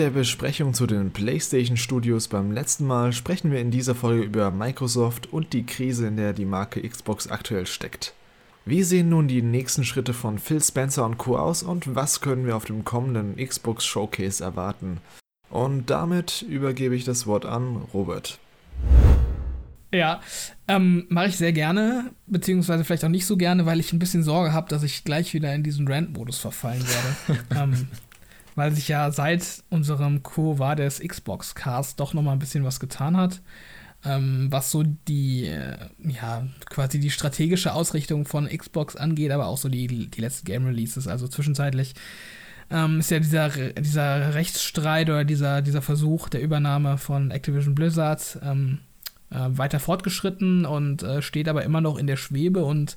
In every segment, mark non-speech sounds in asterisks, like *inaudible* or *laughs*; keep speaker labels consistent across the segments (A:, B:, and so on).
A: Nach der Besprechung zu den PlayStation Studios beim letzten Mal sprechen wir in dieser Folge über Microsoft und die Krise, in der die Marke Xbox aktuell steckt. Wie sehen nun die nächsten Schritte von Phil Spencer und Co. aus und was können wir auf dem kommenden Xbox Showcase erwarten? Und damit übergebe ich das Wort an Robert.
B: Ja, ähm, mache ich sehr gerne, beziehungsweise vielleicht auch nicht so gerne, weil ich ein bisschen Sorge habe, dass ich gleich wieder in diesen Rant-Modus verfallen werde. *laughs* ähm, weil sich ja seit unserem Co. war des Xbox-Cast doch noch mal ein bisschen was getan hat. Ähm, was so die, äh, ja, quasi die strategische Ausrichtung von Xbox angeht, aber auch so die, die letzten Game-Releases. Also zwischenzeitlich ähm, ist ja dieser, dieser Rechtsstreit oder dieser, dieser Versuch der Übernahme von Activision Blizzard ähm, äh, weiter fortgeschritten und äh, steht aber immer noch in der Schwebe und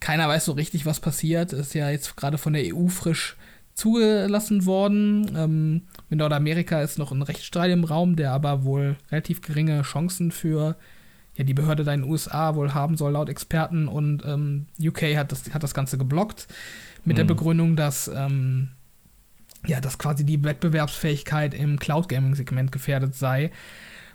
B: keiner weiß so richtig, was passiert. Ist ja jetzt gerade von der EU frisch zugelassen worden. Ähm, in Nordamerika ist noch ein Rechtsstreit im Raum, der aber wohl relativ geringe Chancen für ja, die Behörde da in den USA wohl haben soll, laut Experten. Und ähm, UK hat das, hat das Ganze geblockt mit mhm. der Begründung, dass, ähm, ja, dass quasi die Wettbewerbsfähigkeit im Cloud-Gaming-Segment gefährdet sei.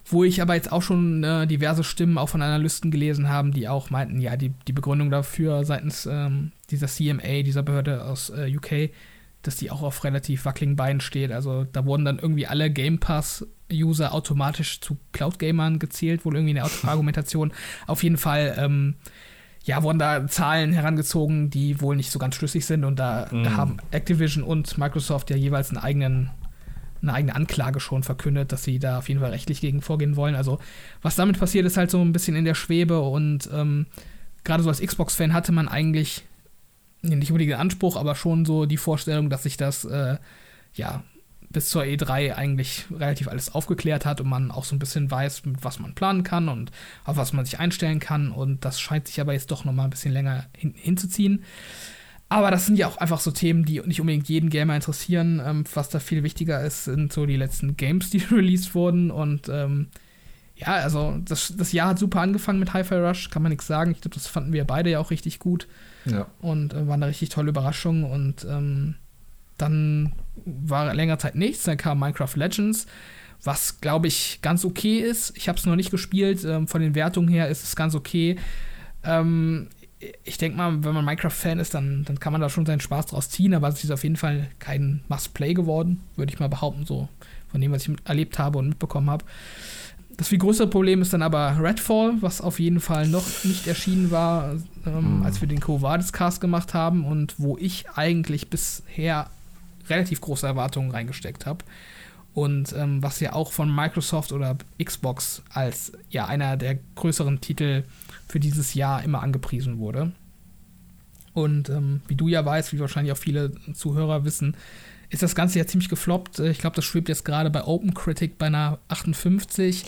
B: Wo ich aber jetzt auch schon äh, diverse Stimmen auch von Analysten gelesen haben, die auch meinten, ja, die, die Begründung dafür seitens ähm, dieser CMA, dieser Behörde aus äh, UK, dass die auch auf relativ wackeligen Beinen steht. Also da wurden dann irgendwie alle Game Pass-User automatisch zu Cloud-Gamern gezählt, wohl irgendwie eine *laughs* Argumentation. Auf jeden Fall, ähm, ja, wurden da Zahlen herangezogen, die wohl nicht so ganz schlüssig sind. Und da, mm. haben Activision und Microsoft ja jeweils einen eigenen eine eigene Anklage schon verkündet, dass sie da auf jeden Fall rechtlich gegen vorgehen wollen. Also, was damit passiert, ist halt so ein bisschen in der Schwebe und ähm, gerade so als Xbox-Fan hatte man eigentlich nicht unbedingt den Anspruch, aber schon so die Vorstellung, dass sich das äh, ja bis zur E3 eigentlich relativ alles aufgeklärt hat und man auch so ein bisschen weiß, was man planen kann und auf was man sich einstellen kann. Und das scheint sich aber jetzt doch noch mal ein bisschen länger hin hinzuziehen. Aber das sind ja auch einfach so Themen, die nicht unbedingt jeden Gamer interessieren. Ähm, was da viel wichtiger ist, sind so die letzten Games, die *laughs* released wurden. Und ähm, ja, also das, das Jahr hat super angefangen mit Hi-Fi Rush, kann man nichts sagen. Ich glaube, das fanden wir beide ja auch richtig gut. Ja. Und äh, waren eine richtig tolle Überraschung. Und ähm, dann war länger Zeit nichts. Dann kam Minecraft Legends, was, glaube ich, ganz okay ist. Ich habe es noch nicht gespielt. Ähm, von den Wertungen her ist es ganz okay. Ähm, ich denke mal, wenn man Minecraft-Fan ist, dann, dann kann man da schon seinen Spaß draus ziehen, aber es ist auf jeden Fall kein Must-Play geworden, würde ich mal behaupten, so von dem, was ich erlebt habe und mitbekommen habe. Das viel größere Problem ist dann aber Redfall, was auf jeden Fall noch nicht erschienen war, ähm, mhm. als wir den Covadis-Cast gemacht haben und wo ich eigentlich bisher relativ große Erwartungen reingesteckt habe. Und ähm, was ja auch von Microsoft oder Xbox als ja einer der größeren Titel für dieses Jahr immer angepriesen wurde. Und ähm, wie du ja weißt, wie wahrscheinlich auch viele Zuhörer wissen, ist das Ganze ja ziemlich gefloppt. Äh, ich glaube, das schwebt jetzt gerade bei Open Critic bei einer 58.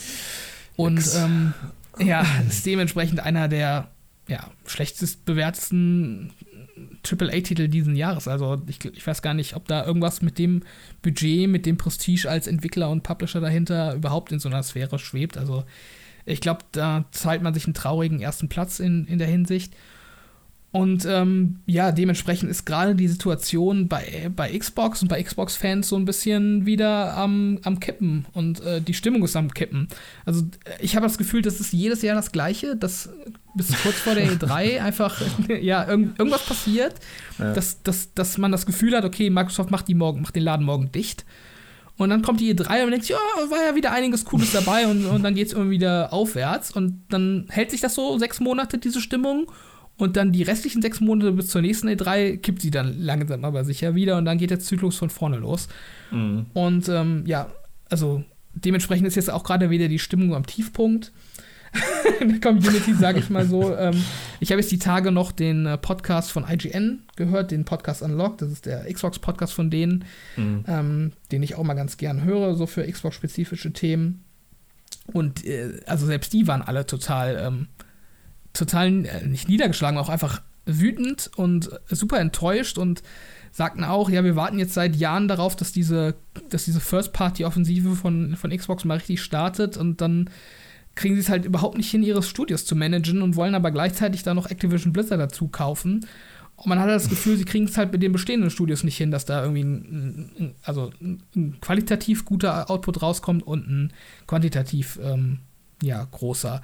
B: Und ähm, ja, ist dementsprechend einer der ja, schlechtest bewertesten AAA-Titel diesen Jahres. Also ich, ich, weiß gar nicht, ob da irgendwas mit dem Budget, mit dem Prestige als Entwickler und Publisher dahinter überhaupt in so einer Sphäre schwebt. Also ich glaube, da zahlt man sich einen traurigen ersten Platz in, in der Hinsicht. Und ähm, ja, dementsprechend ist gerade die Situation bei, bei Xbox und bei Xbox-Fans so ein bisschen wieder am, am Kippen und äh, die Stimmung ist am Kippen. Also ich habe das Gefühl, das ist jedes Jahr das Gleiche, dass bis kurz vor der E3 *laughs* einfach ja, irgend, irgendwas passiert, ja. Dass, dass, dass man das Gefühl hat, okay, Microsoft macht, die morgen, macht den Laden morgen dicht. Und dann kommt die E3 und man denkt, ja, war ja wieder einiges Cooles dabei und, und dann geht es irgendwie wieder aufwärts. Und dann hält sich das so sechs Monate, diese Stimmung. Und dann die restlichen sechs Monate bis zur nächsten E3 kippt sie dann langsam aber sicher wieder und dann geht der Zyklus von vorne los. Mhm. Und ähm, ja, also dementsprechend ist jetzt auch gerade wieder die Stimmung am Tiefpunkt. *laughs* in der Community, sage ich mal so. Ähm, ich habe jetzt die Tage noch den äh, Podcast von IGN gehört, den Podcast Unlocked. Das ist der Xbox-Podcast von denen, mhm. ähm, den ich auch mal ganz gern höre, so für Xbox-spezifische Themen. Und äh, also selbst die waren alle total, ähm, total äh, nicht niedergeschlagen, auch einfach wütend und super enttäuscht und sagten auch, ja, wir warten jetzt seit Jahren darauf, dass diese, dass diese First-Party-Offensive von, von Xbox mal richtig startet und dann kriegen sie es halt überhaupt nicht hin, ihre Studios zu managen und wollen aber gleichzeitig da noch Activision Blizzard dazu kaufen. Und man hat das Gefühl, sie kriegen es halt mit den bestehenden Studios nicht hin, dass da irgendwie ein, ein also ein qualitativ guter Output rauskommt und ein quantitativ ähm, ja, großer.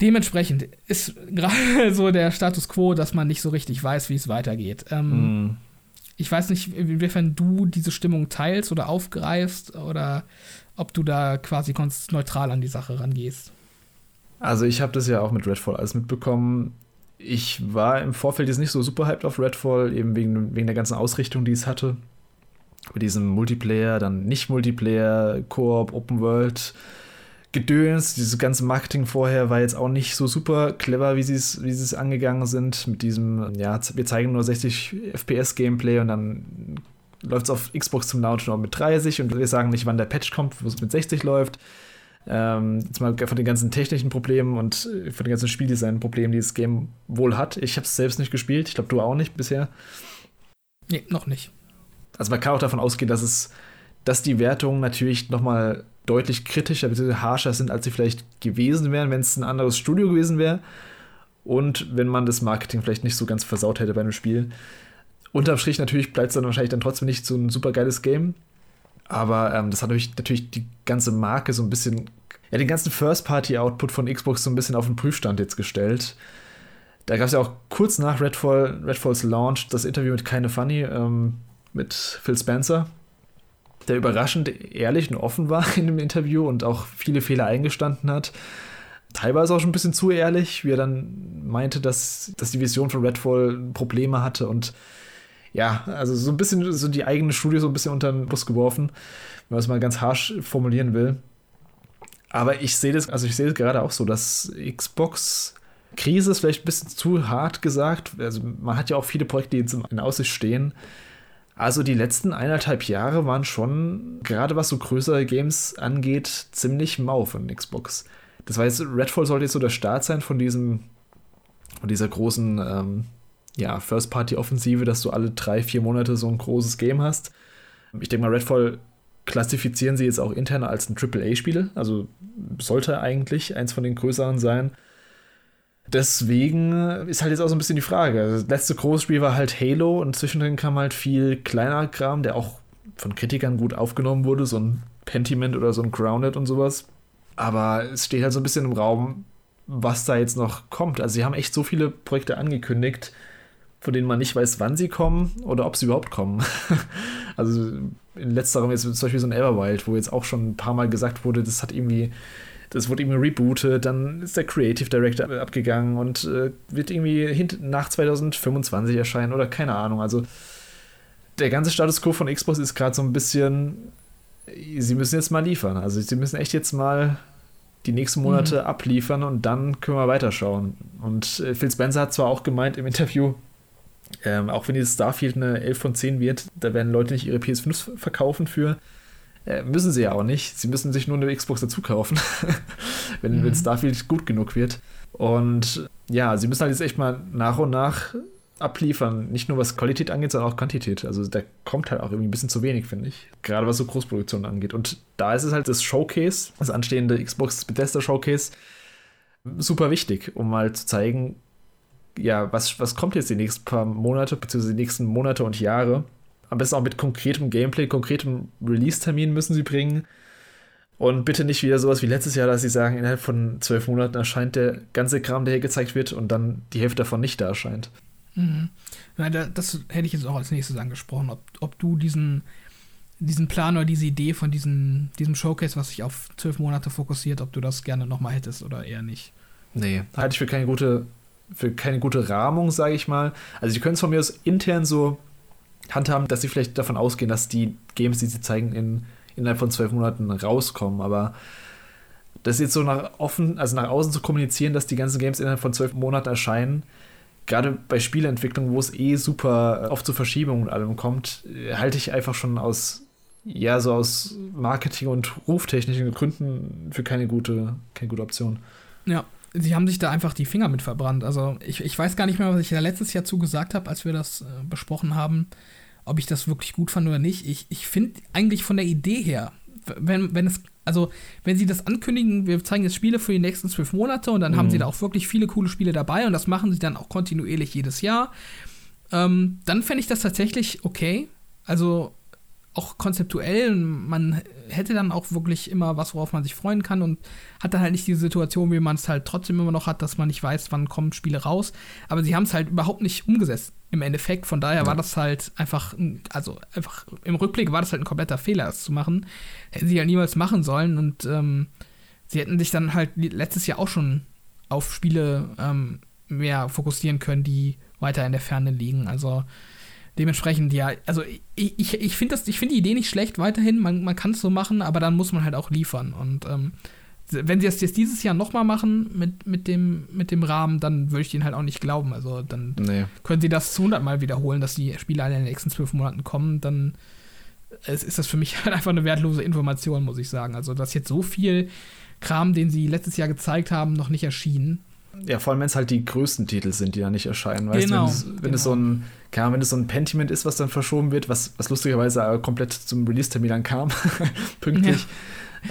B: Dementsprechend ist gerade *laughs* so der Status quo, dass man nicht so richtig weiß, wie es weitergeht. Ähm, mm. Ich weiß nicht, inwiefern du diese Stimmung teilst oder aufgreifst oder ob du da quasi neutral an die Sache rangehst.
A: Also ich habe das ja auch mit Redfall alles mitbekommen. Ich war im Vorfeld jetzt nicht so super hyped auf Redfall, eben wegen, wegen der ganzen Ausrichtung, die es hatte. Mit diesem Multiplayer, dann nicht Multiplayer, Koop, Open World. Gedöns, dieses ganze Marketing vorher war jetzt auch nicht so super clever, wie sie es wie es angegangen sind mit diesem ja, wir zeigen nur 60 FPS Gameplay und dann läuft es auf Xbox zum Launch noch mit 30 und wir sagen nicht, wann der Patch kommt, wo es mit 60 läuft. Ähm, jetzt mal von den ganzen technischen Problemen und äh, von den ganzen Spieldesign-Problemen, die das Game wohl hat. Ich habe es selbst nicht gespielt. Ich glaube, du auch nicht bisher.
B: Nee, noch nicht.
A: Also man kann auch davon ausgehen, dass es, dass die Wertungen natürlich noch mal deutlich kritischer bzw. harscher sind, als sie vielleicht gewesen wären, wenn es ein anderes Studio gewesen wäre. Und wenn man das Marketing vielleicht nicht so ganz versaut hätte bei einem Spiel. Unterm Strich natürlich bleibt es dann wahrscheinlich dann trotzdem nicht so ein super geiles Game. Aber ähm, das hat natürlich, natürlich die ganze Marke so ein bisschen, ja, den ganzen First-Party-Output von Xbox so ein bisschen auf den Prüfstand jetzt gestellt. Da gab es ja auch kurz nach Redfall, Redfalls Launch das Interview mit Keine Funny ähm, mit Phil Spencer, der überraschend ehrlich und offen war *laughs* in dem Interview und auch viele Fehler eingestanden hat. Teilweise auch schon ein bisschen zu ehrlich, wie er dann meinte, dass, dass die Vision von Redfall Probleme hatte und ja, also so ein bisschen so die eigene Studie so ein bisschen unter den Bus geworfen, wenn man es mal ganz harsch formulieren will. Aber ich sehe das, also ich sehe das gerade auch so, dass Xbox Krise ist vielleicht ein bisschen zu hart gesagt. Also man hat ja auch viele Projekte, die jetzt in Aussicht stehen. Also die letzten eineinhalb Jahre waren schon, gerade was so größere Games angeht, ziemlich mau von Xbox. Das heißt, Redfall sollte jetzt so der Start sein von diesem, von dieser großen ähm, ja, First-Party-Offensive, dass du alle drei, vier Monate so ein großes Game hast. Ich denke mal, Redfall klassifizieren sie jetzt auch intern als ein AAA-Spiel, also sollte eigentlich eins von den größeren sein. Deswegen ist halt jetzt auch so ein bisschen die Frage. Also das letzte große Spiel war halt Halo und zwischendrin kam halt viel kleiner Kram, der auch von Kritikern gut aufgenommen wurde, so ein Pentiment oder so ein Grounded und sowas. Aber es steht halt so ein bisschen im Raum, was da jetzt noch kommt. Also sie haben echt so viele Projekte angekündigt, von denen man nicht weiß, wann sie kommen oder ob sie überhaupt kommen. *laughs* also in letzterem ist zum Beispiel so ein Everwild, wo jetzt auch schon ein paar Mal gesagt wurde, das hat irgendwie, das wurde irgendwie rebootet, dann ist der Creative Director abgegangen und äh, wird irgendwie nach 2025 erscheinen oder keine Ahnung. Also der ganze Status quo von Xbox ist gerade so ein bisschen, sie müssen jetzt mal liefern. Also sie müssen echt jetzt mal die nächsten Monate mhm. abliefern und dann können wir weiterschauen. Und äh, Phil Spencer hat zwar auch gemeint im Interview, ähm, auch wenn dieses Starfield eine 11 von 10 wird, da werden Leute nicht ihre PS5 verkaufen für. Äh, müssen sie ja auch nicht. Sie müssen sich nur eine Xbox dazu kaufen, *laughs* wenn, mhm. wenn Starfield gut genug wird. Und ja, sie müssen halt jetzt echt mal nach und nach abliefern. Nicht nur was Qualität angeht, sondern auch Quantität. Also da kommt halt auch irgendwie ein bisschen zu wenig, finde ich. Gerade was so Großproduktionen angeht. Und da ist es halt das Showcase, das anstehende Xbox Bethesda Showcase, super wichtig, um mal zu zeigen, ja, was, was kommt jetzt die nächsten paar Monate, beziehungsweise die nächsten Monate und Jahre. Am besten auch mit konkretem Gameplay, konkretem Release-Termin müssen sie bringen. Und bitte nicht wieder sowas wie letztes Jahr, dass sie sagen, innerhalb von zwölf Monaten erscheint der ganze Kram, der hier gezeigt wird, und dann die Hälfte davon nicht da erscheint.
B: Mhm. Ja, das hätte ich jetzt auch als nächstes angesprochen, ob, ob du diesen, diesen Plan oder diese Idee von diesem, diesem Showcase, was sich auf zwölf Monate fokussiert, ob du das gerne nochmal hättest oder eher nicht.
A: Nee, halte ich für keine gute für keine gute Rahmung, sage ich mal. Also sie können es von mir aus intern so handhaben, dass sie vielleicht davon ausgehen, dass die Games, die sie zeigen, in, innerhalb von zwölf Monaten rauskommen. Aber das jetzt so nach offen, also nach außen zu kommunizieren, dass die ganzen Games innerhalb von zwölf Monaten erscheinen, gerade bei Spieleentwicklung, wo es eh super oft zu Verschiebungen und allem kommt, halte ich einfach schon aus, ja, so aus Marketing- und ruftechnischen Gründen für keine gute, keine gute Option.
B: Ja, sie haben sich da einfach die Finger mit verbrannt. Also ich, ich weiß gar nicht mehr, was ich da letztes Jahr zugesagt habe, als wir das äh, besprochen haben, ob ich das wirklich gut fand oder nicht. Ich, ich finde eigentlich von der Idee her, wenn, wenn es, also wenn sie das ankündigen, wir zeigen jetzt Spiele für die nächsten zwölf Monate und dann mhm. haben sie da auch wirklich viele coole Spiele dabei und das machen sie dann auch kontinuierlich jedes Jahr. ähm, dann fände ich das tatsächlich okay. Also auch konzeptuell, man hätte dann auch wirklich immer was, worauf man sich freuen kann und hat dann halt nicht diese Situation, wie man es halt trotzdem immer noch hat, dass man nicht weiß, wann kommen Spiele raus. Aber sie haben es halt überhaupt nicht umgesetzt im Endeffekt. Von daher ja. war das halt einfach, also einfach im Rückblick war das halt ein kompletter Fehler, das zu machen. Hätten sie ja halt niemals machen sollen und ähm, sie hätten sich dann halt letztes Jahr auch schon auf Spiele ähm, mehr fokussieren können, die weiter in der Ferne liegen. Also dementsprechend, ja, also ich, ich, ich finde find die Idee nicht schlecht weiterhin, man, man kann es so machen, aber dann muss man halt auch liefern. Und ähm, wenn sie das jetzt dieses Jahr nochmal machen mit, mit, dem, mit dem Rahmen, dann würde ich denen halt auch nicht glauben. Also dann nee. können sie das zu 100 Mal wiederholen, dass die Spiele alle in den nächsten zwölf Monaten kommen, dann ist das für mich *laughs* halt einfach eine wertlose Information, muss ich sagen. Also, dass jetzt so viel Kram, den sie letztes Jahr gezeigt haben, noch nicht erschienen.
A: Ja, vor allem, wenn es halt die größten Titel sind, die da nicht erscheinen. Weißt genau, wenn, es, wenn genau. es so ein, keine wenn es so ein Pentiment ist, was dann verschoben wird, was, was lustigerweise komplett zum Release-Termin dann kam, *laughs* pünktlich.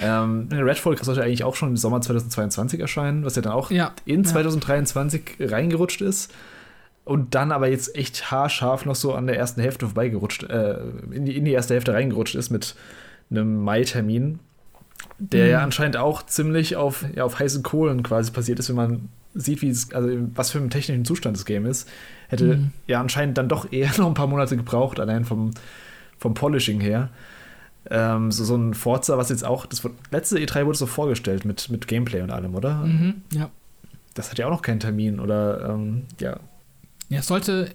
A: Ja. Ähm, Redfall sollte eigentlich auch schon im Sommer 2022 erscheinen, was ja dann auch ja, in 2023 ja. reingerutscht ist. Und dann aber jetzt echt haarscharf noch so an der ersten Hälfte vorbeigerutscht, äh, in, die, in die erste Hälfte reingerutscht ist mit einem Mai-Termin der mhm. ja anscheinend auch ziemlich auf, ja, auf heißen Kohlen quasi passiert ist, wenn man sieht, wie es, also was für einen technischen Zustand das Game ist, hätte mhm. ja anscheinend dann doch eher *laughs* noch ein paar Monate gebraucht, allein vom, vom Polishing her. Ähm, so, so ein Forza, was jetzt auch, das letzte E3 wurde so vorgestellt mit, mit Gameplay und allem, oder?
B: Mhm, ja.
A: Das hat ja auch noch keinen Termin, oder ähm, ja.
B: Ja, es sollte,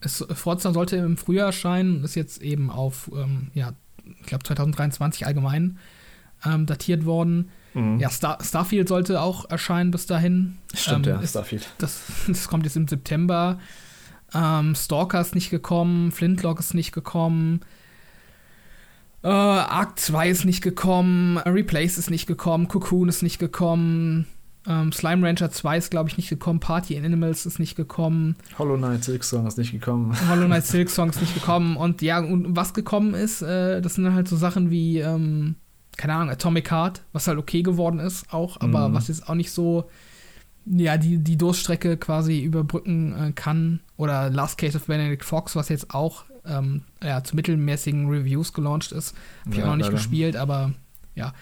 B: es, Forza sollte im Frühjahr erscheinen, ist jetzt eben auf, ähm, ja, ich glaube 2023 allgemein ähm, datiert worden. Mhm. Ja, Star Starfield sollte auch erscheinen bis dahin.
A: Stimmt,
B: ähm,
A: ja, ist, Starfield.
B: Das, *laughs* das kommt jetzt im September. Ähm, Stalker ist nicht gekommen, Flintlock ist nicht gekommen. Äh, Arc 2 ist nicht gekommen, Replace ist nicht gekommen, Cocoon ist nicht gekommen, ähm, Slime Rancher 2 ist, glaube ich, nicht gekommen, Party in Animals ist nicht gekommen.
A: Hollow Knight Silk Song ist nicht gekommen. *laughs*
B: Hollow Knight Silk Song ist nicht gekommen. Und ja, und was gekommen ist, äh, das sind halt so Sachen wie ähm, keine Ahnung, Atomic Heart, was halt okay geworden ist auch, aber mhm. was jetzt auch nicht so, ja, die, die Durststrecke quasi überbrücken äh, kann. Oder Last Case of Benedict Fox, was jetzt auch ähm, ja, zu mittelmäßigen Reviews gelauncht ist. Hab ich ja, auch noch nicht leider. gespielt, aber ja,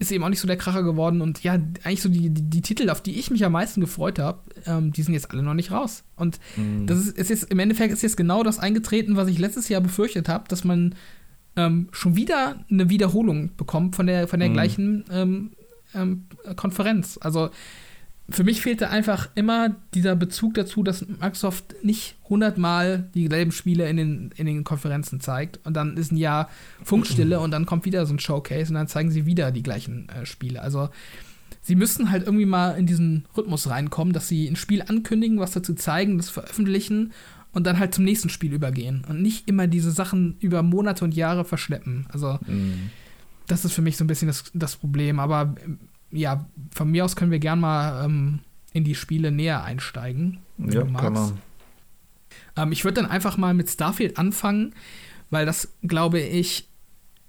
B: ist eben auch nicht so der Kracher geworden. Und ja, eigentlich so die, die, die Titel, auf die ich mich am meisten gefreut habe, ähm, die sind jetzt alle noch nicht raus. Und mhm. das ist, ist jetzt, im Endeffekt ist jetzt genau das eingetreten, was ich letztes Jahr befürchtet habe, dass man ähm, schon wieder eine Wiederholung bekommt von der, von der mhm. gleichen ähm, ähm, Konferenz. Also für mich fehlte einfach immer dieser Bezug dazu, dass Microsoft nicht hundertmal dieselben Spiele in den, in den Konferenzen zeigt und dann ist ein Jahr Funkstille und dann kommt wieder so ein Showcase und dann zeigen sie wieder die gleichen äh, Spiele. Also sie müssten halt irgendwie mal in diesen Rhythmus reinkommen, dass sie ein Spiel ankündigen, was dazu zeigen, das veröffentlichen und dann halt zum nächsten Spiel übergehen und nicht immer diese Sachen über Monate und Jahre verschleppen. Also mhm. das ist für mich so ein bisschen das, das Problem. Aber ja, von mir aus können wir gern mal ähm, in die Spiele näher einsteigen, wenn
A: ja, du magst. Kann man.
B: Ähm, ich würde dann einfach mal mit Starfield anfangen, weil das, glaube ich,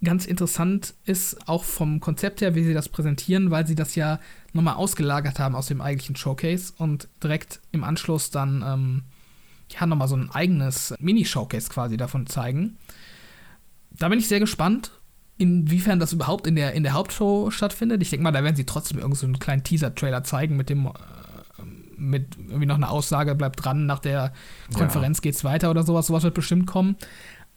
B: ganz interessant ist, auch vom Konzept her, wie sie das präsentieren, weil sie das ja nochmal ausgelagert haben aus dem eigentlichen Showcase und direkt im Anschluss dann ähm, ja, nochmal so ein eigenes Mini-Showcase quasi davon zeigen. Da bin ich sehr gespannt, inwiefern das überhaupt in der, in der Hauptshow stattfindet. Ich denke mal, da werden sie trotzdem irgend so einen kleinen Teaser-Trailer zeigen mit dem, äh, mit irgendwie noch einer Aussage, bleibt dran, nach der Konferenz ja. geht's weiter oder sowas. Sowas wird bestimmt kommen.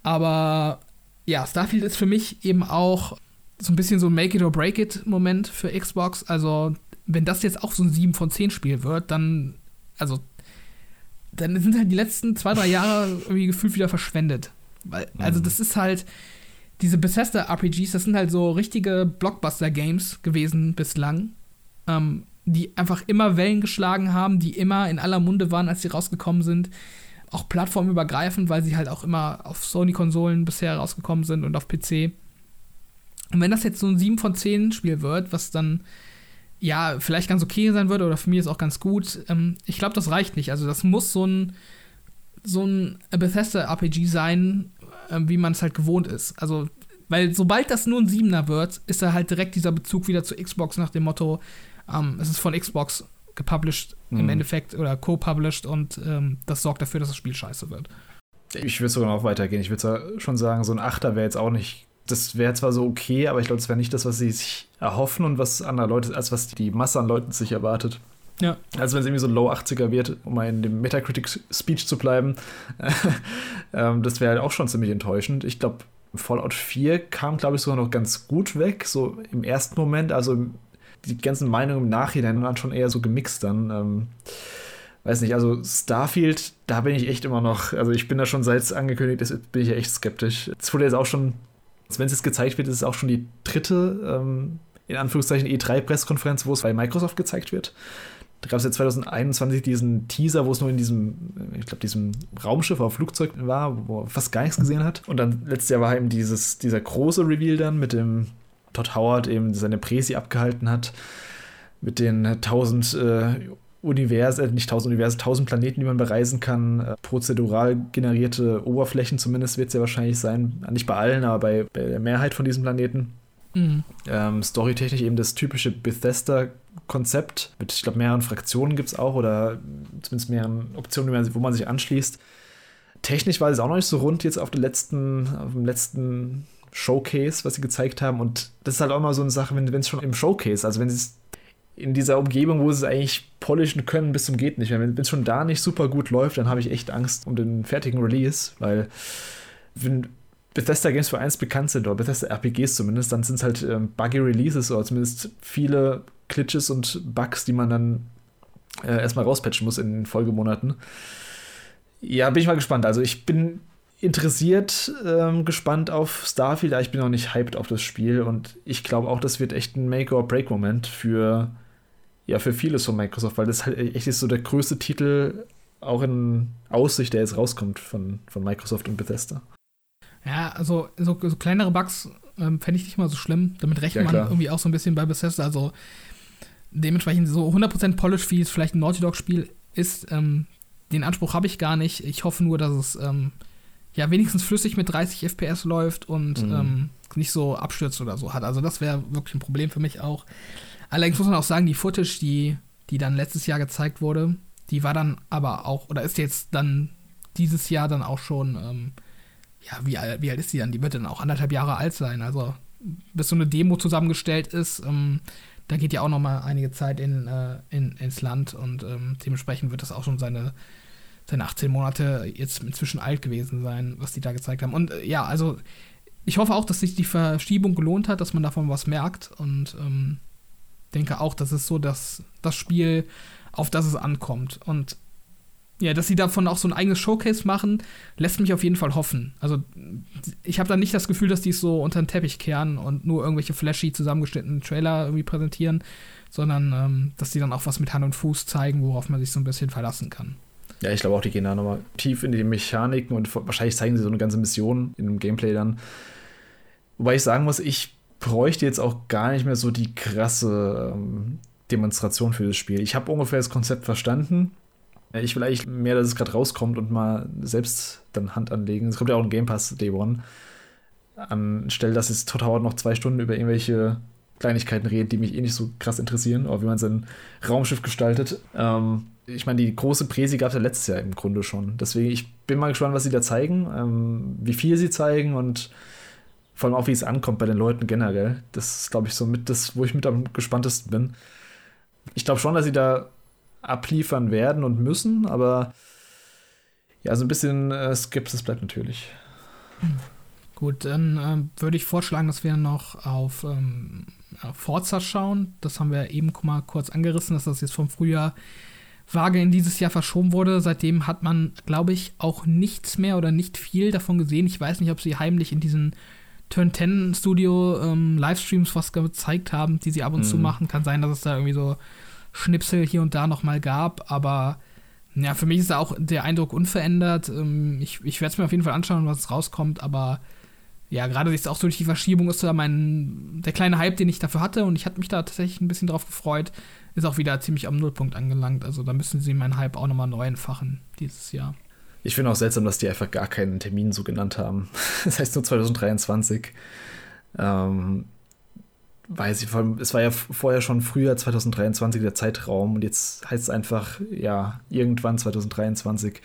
B: Aber ja, Starfield ist für mich eben auch so ein bisschen so ein Make it or break it Moment für Xbox. Also, wenn das jetzt auch so ein 7 von 10 Spiel wird, dann, also dann sind halt die letzten zwei, drei Jahre irgendwie gefühlt wieder verschwendet. Weil, also, das ist halt, diese Bethesda-RPGs, das sind halt so richtige Blockbuster-Games gewesen bislang, ähm, die einfach immer Wellen geschlagen haben, die immer in aller Munde waren, als sie rausgekommen sind. Auch plattformübergreifend, weil sie halt auch immer auf Sony-Konsolen bisher rausgekommen sind und auf PC. Und wenn das jetzt so ein 7 von 10 Spiel wird, was dann ja, vielleicht ganz okay sein würde oder für mich ist auch ganz gut. Ähm, ich glaube, das reicht nicht. Also das muss so ein so ein Bethesda-RPG sein, äh, wie man es halt gewohnt ist. Also, weil sobald das nur ein Siebener wird, ist da halt direkt dieser Bezug wieder zu Xbox nach dem Motto, ähm, es ist von Xbox gepublished mhm. im Endeffekt oder co-published und ähm, das sorgt dafür, dass das Spiel scheiße wird.
A: Ich würde sogar noch weitergehen. Ich würde schon sagen, so ein Achter wäre jetzt auch nicht. Das wäre zwar so okay, aber ich glaube, das wäre nicht das, was sie sich erhoffen und was andere Leute, als was die Masse an Leuten sich erwartet.
B: Ja.
A: Also wenn es irgendwie so Low 80er wird, um in dem Metacritic-Speech zu bleiben, *laughs* ähm, das wäre halt auch schon ziemlich enttäuschend. Ich glaube, Fallout 4 kam, glaube ich, sogar noch ganz gut weg, so im ersten Moment. Also die ganzen Meinungen im Nachhinein waren schon eher so gemixt dann. Ähm, weiß nicht, also Starfield, da bin ich echt immer noch, also ich bin da schon seit es angekündigt ist, bin ich ja echt skeptisch. Es wurde jetzt auch schon, wenn es jetzt gezeigt wird, ist es auch schon die dritte, ähm, in Anführungszeichen, E3-Presskonferenz, wo es bei Microsoft gezeigt wird. Da gab es ja 2021 diesen Teaser, wo es nur in diesem, ich glaube, diesem Raumschiff oder Flugzeug war, wo man fast gar nichts gesehen hat. Und dann letztes Jahr war eben dieses, dieser große Reveal dann mit dem Todd Howard eben seine Präsi abgehalten hat, mit den tausend äh, Universen, äh, nicht tausend Universen, tausend Planeten, die man bereisen kann, äh, prozedural generierte Oberflächen zumindest wird es ja wahrscheinlich sein, nicht bei allen, aber bei, bei der Mehrheit von diesen Planeten. Mhm. Ähm, storytechnisch eben das typische Bethesda-Konzept mit, ich glaube, mehreren Fraktionen gibt es auch oder zumindest mehreren Optionen, wo man sich anschließt. Technisch war es auch noch nicht so rund jetzt auf, der letzten, auf dem letzten Showcase, was sie gezeigt haben. Und das ist halt auch mal so eine Sache, wenn es schon im Showcase, also wenn es in dieser Umgebung, wo sie es eigentlich polischen können, bis zum geht nicht. Wenn es schon da nicht super gut läuft, dann habe ich echt Angst um den fertigen Release, weil wenn Bethesda Games für eins bekannt sind, oder Bethesda RPGs zumindest, dann sind es halt ähm, buggy Releases oder zumindest viele Glitches und Bugs, die man dann äh, erstmal rauspatchen muss in den Folgemonaten. Ja, bin ich mal gespannt. Also ich bin interessiert, ähm, gespannt auf Starfield, aber ich bin noch nicht hyped auf das Spiel und ich glaube auch, das wird echt ein Make-or-Break-Moment für, ja, für vieles von Microsoft, weil das halt echt ist so der größte Titel auch in Aussicht, der jetzt rauskommt von, von Microsoft und Bethesda.
B: Ja, also so, so kleinere Bugs ähm, fände ich nicht mal so schlimm. Damit rechnet ja, man irgendwie auch so ein bisschen bei Bethesda. Also dementsprechend so 100% Polish, wie es vielleicht ein Naughty Dog-Spiel ist, ähm, den Anspruch habe ich gar nicht. Ich hoffe nur, dass es ähm, ja wenigstens flüssig mit 30 FPS läuft und mhm. ähm, nicht so abstürzt oder so hat. Also das wäre wirklich ein Problem für mich auch. Allerdings muss man auch sagen, die Footage, die, die dann letztes Jahr gezeigt wurde, die war dann aber auch, oder ist jetzt dann dieses Jahr dann auch schon, ähm, ja, wie, wie alt ist die dann? Die wird dann auch anderthalb Jahre alt sein. Also bis so eine Demo zusammengestellt ist, ähm, da geht ja auch noch mal einige Zeit in, äh, in, ins Land und ähm, dementsprechend wird das auch schon seine seine 18 Monate jetzt inzwischen alt gewesen sein, was die da gezeigt haben. Und äh, ja, also ich hoffe auch, dass sich die Verschiebung gelohnt hat, dass man davon was merkt und ähm, denke auch, das ist so dass das Spiel, auf das es ankommt. Und ja, dass sie davon auch so ein eigenes Showcase machen, lässt mich auf jeden Fall hoffen. Also ich habe da nicht das Gefühl, dass die es so unter den Teppich kehren und nur irgendwelche flashy zusammengeschnittenen Trailer irgendwie präsentieren, sondern ähm, dass sie dann auch was mit Hand und Fuß zeigen, worauf man sich so ein bisschen verlassen kann.
A: Ja, ich glaube auch, die gehen da nochmal tief in die Mechaniken und wahrscheinlich zeigen sie so eine ganze Mission in dem Gameplay dann. Wobei ich sagen muss, ich bräuchte jetzt auch gar nicht mehr so die krasse ähm, Demonstration für das Spiel. Ich habe ungefähr das Konzept verstanden. Ich will eigentlich mehr, dass es gerade rauskommt und mal selbst dann Hand anlegen. Es kommt ja auch ein Game Pass Day One. Anstelle, dass es total noch zwei Stunden über irgendwelche Kleinigkeiten redet, die mich eh nicht so krass interessieren, oder wie man sein Raumschiff gestaltet. Ähm, ich meine, die große Präsi gab es ja letztes Jahr im Grunde schon. Deswegen, ich bin mal gespannt, was sie da zeigen, ähm, wie viel sie zeigen und vor allem auch, wie es ankommt bei den Leuten generell. Das ist, glaube ich, so mit das, wo ich mit am gespanntesten bin. Ich glaube schon, dass sie da abliefern werden und müssen, aber ja, so ein bisschen äh, Skepsis bleibt natürlich.
B: Gut, dann äh, würde ich vorschlagen, dass wir noch auf ähm, Forza schauen. Das haben wir eben mal kurz angerissen, dass das jetzt vom Frühjahr vage in dieses Jahr verschoben wurde. Seitdem hat man, glaube ich, auch nichts mehr oder nicht viel davon gesehen. Ich weiß nicht, ob sie heimlich in diesen Turn 10 Studio ähm, Livestreams was gezeigt haben, die sie ab und mhm. zu machen. Kann sein, dass es da irgendwie so Schnipsel hier und da nochmal gab, aber ja, für mich ist da auch der Eindruck unverändert. Ähm, ich ich werde es mir auf jeden Fall anschauen, was rauskommt, aber ja, gerade jetzt auch durch die Verschiebung ist da mein, der kleine Hype, den ich dafür hatte und ich hatte mich da tatsächlich ein bisschen drauf gefreut, ist auch wieder ziemlich am Nullpunkt angelangt. Also da müssen sie meinen Hype auch nochmal neu entfachen dieses Jahr.
A: Ich finde auch seltsam, dass die einfach gar keinen Termin so genannt haben. *laughs* Das heißt nur 2023. Ähm, weiß ich, es war ja vorher schon früher 2023 der Zeitraum und jetzt heißt es einfach, ja, irgendwann 2023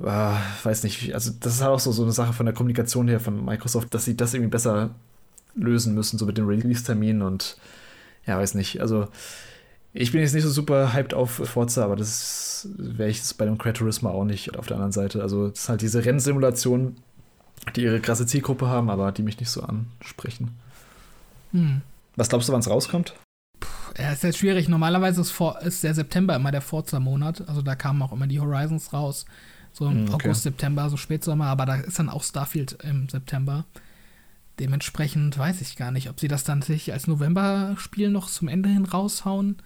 A: äh, weiß nicht, also das ist halt auch so, so eine Sache von der Kommunikation her von Microsoft, dass sie das irgendwie besser lösen müssen, so mit dem Release-Termin und ja, weiß nicht. Also ich bin jetzt nicht so super hyped auf Forza, aber das wäre ich jetzt bei dem Gran Turismo auch nicht auf der anderen Seite. Also das ist halt diese Rennsimulation, die ihre krasse Zielgruppe haben, aber die mich nicht so ansprechen. Hm. Was glaubst du, wann es rauskommt?
B: Ja, ist jetzt schwierig. Normalerweise ist, vor, ist der September immer der Forza-Monat. Also da kamen auch immer die Horizons raus. So im hm, okay. August, September, so Spätsommer. Aber da ist dann auch Starfield im September. Dementsprechend weiß ich gar nicht, ob sie das dann sich als November-Spiel noch zum Ende hin raushauen.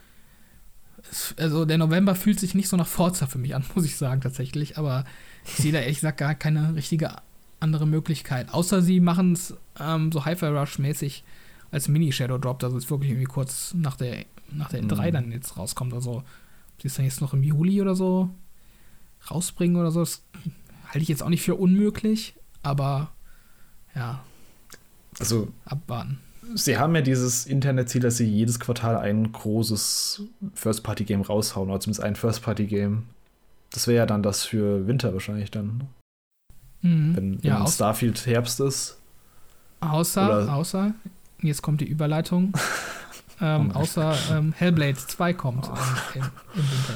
B: Also der November fühlt sich nicht so nach Forza für mich an, *laughs* muss ich sagen, tatsächlich. Aber ich sehe da ehrlich gesagt gar keine richtige andere Möglichkeit. Außer sie machen es ähm, so Hi-Fi Rush-mäßig als Mini-Shadow Drop, dass es wirklich irgendwie kurz nach der, nach der N3 mhm. dann jetzt rauskommt. Also, ob sie es dann jetzt noch im Juli oder so rausbringen oder so, das halte ich jetzt auch nicht für unmöglich, aber ja.
A: Also,
B: abwarten.
A: Sie haben ja dieses Internetziel, dass sie jedes Quartal ein großes First-Party-Game raushauen, oder zumindest ein First-Party-Game. Das wäre ja dann das für Winter wahrscheinlich dann. Mhm. Wenn, wenn ja, Starfield Herbst ist.
B: Außer, oder außer, jetzt kommt die Überleitung, *laughs* ähm, oh außer ähm, Hellblade 2 kommt oh. im, im, Winter.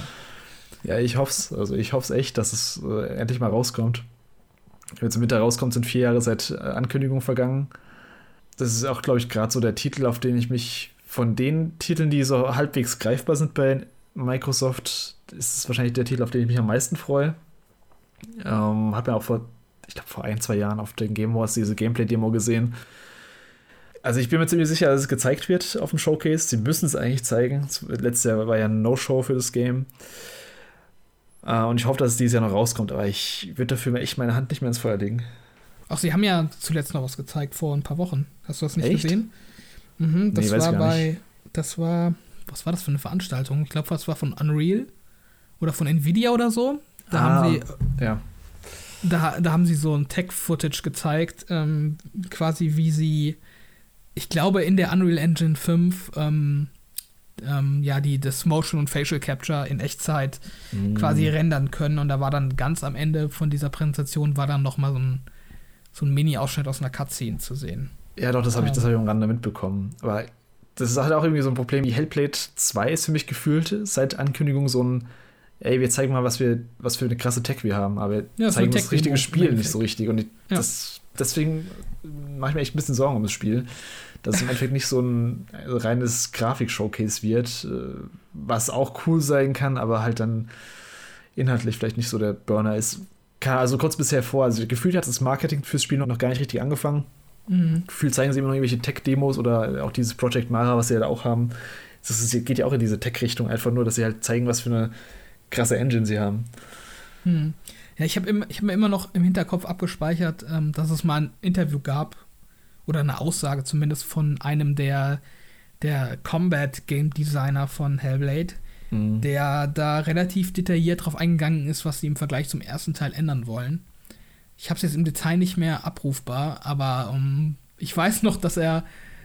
A: Ja, ich hoffe es. Also ich hoffe es echt, dass es äh, endlich mal rauskommt. Wenn es im Winter rauskommt, sind vier Jahre seit äh, Ankündigung vergangen. Das ist auch, glaube ich, gerade so der Titel, auf den ich mich von den Titeln, die so halbwegs greifbar sind bei Microsoft, ist es wahrscheinlich der Titel, auf den ich mich am meisten freue. Ähm, hab ja auch vor, ich glaube, vor ein, zwei Jahren auf den Game Wars diese Gameplay-Demo gesehen. Also ich bin mir ziemlich sicher, dass es gezeigt wird auf dem Showcase. Sie müssen es eigentlich zeigen. Letztes Jahr war ja ein No-Show für das Game. Uh, und ich hoffe, dass es dieses Jahr noch rauskommt, aber ich würde dafür echt meine Hand nicht mehr ins Feuer legen.
B: Ach, sie haben ja zuletzt noch was gezeigt vor ein paar Wochen. Hast du das nicht echt? gesehen? Mhm, das nee, war bei, nicht. das war, was war das für eine Veranstaltung? Ich glaube, das war von Unreal oder von Nvidia oder so. Da ah, haben sie, ja. Da, da haben sie so ein Tech-Footage gezeigt, ähm, quasi wie sie ich glaube, in der Unreal Engine 5 ähm, ähm, ja, die das Motion und Facial Capture in Echtzeit mm. quasi rendern können. Und da war dann ganz am Ende von dieser Präsentation war dann noch mal so ein, so ein Mini-Ausschnitt aus einer Cutscene zu sehen.
A: Ja, doch, das habe ich, das hab ich am Rande mitbekommen. Aber das ist halt auch irgendwie so ein Problem. Die Hellblade 2 ist für mich gefühlt seit Ankündigung so ein, ey, wir zeigen mal, was wir, was für eine krasse Tech wir haben, aber wir ja, zeigen das richtige Spiel nicht so richtig. Und ich, ja. das, deswegen mache ich mir echt ein bisschen Sorgen um das Spiel dass es im Endeffekt nicht so ein reines Grafik-Showcase wird, äh, was auch cool sein kann, aber halt dann inhaltlich vielleicht nicht so der Burner ist. Also kurz bisher vor, also gefühlt hat das Marketing fürs Spiel noch gar nicht richtig angefangen. Mhm. Gefühlt zeigen sie immer noch irgendwelche Tech-Demos oder auch dieses Project Mara, was sie halt auch haben. Das ist, geht ja auch in diese Tech-Richtung, einfach nur, dass sie halt zeigen, was für eine krasse Engine sie haben.
B: Mhm. Ja, ich habe hab mir immer noch im Hinterkopf abgespeichert, ähm, dass es mal ein Interview gab oder eine Aussage zumindest von einem der, der Combat Game Designer von Hellblade, mhm. der da relativ detailliert drauf eingegangen ist, was sie im Vergleich zum ersten Teil ändern wollen. Ich habe es jetzt im Detail nicht mehr abrufbar, aber um, ähm, ich weiß *laughs* noch, dass er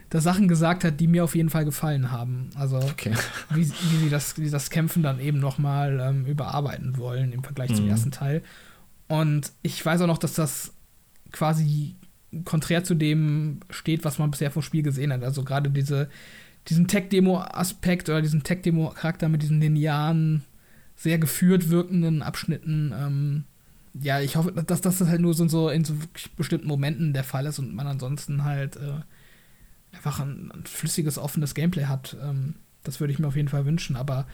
B: da Sachen gesagt hat, die mir auf jeden Fall gefallen haben. Also okay. wie, wie, sie das, wie das Kämpfen dann eben noch mal ähm, überarbeiten wollen im Vergleich mhm. zum ersten Teil. Und ich weiß auch noch, dass das quasi konträr zu dem steht, was man bisher vom Spiel gesehen hat. Also gerade diese, diesen Tech-Demo-Aspekt oder diesen Tech-Demo-Charakter mit diesen linearen, sehr geführt wirkenden Abschnitten. Ähm, ja, ich hoffe, dass das halt nur so, so in so bestimmten Momenten der Fall ist und man ansonsten halt äh, einfach ein, ein, flüssiges, offenes Gameplay hat. Ähm, das würde ich mir auf jeden Fall wünschen, aber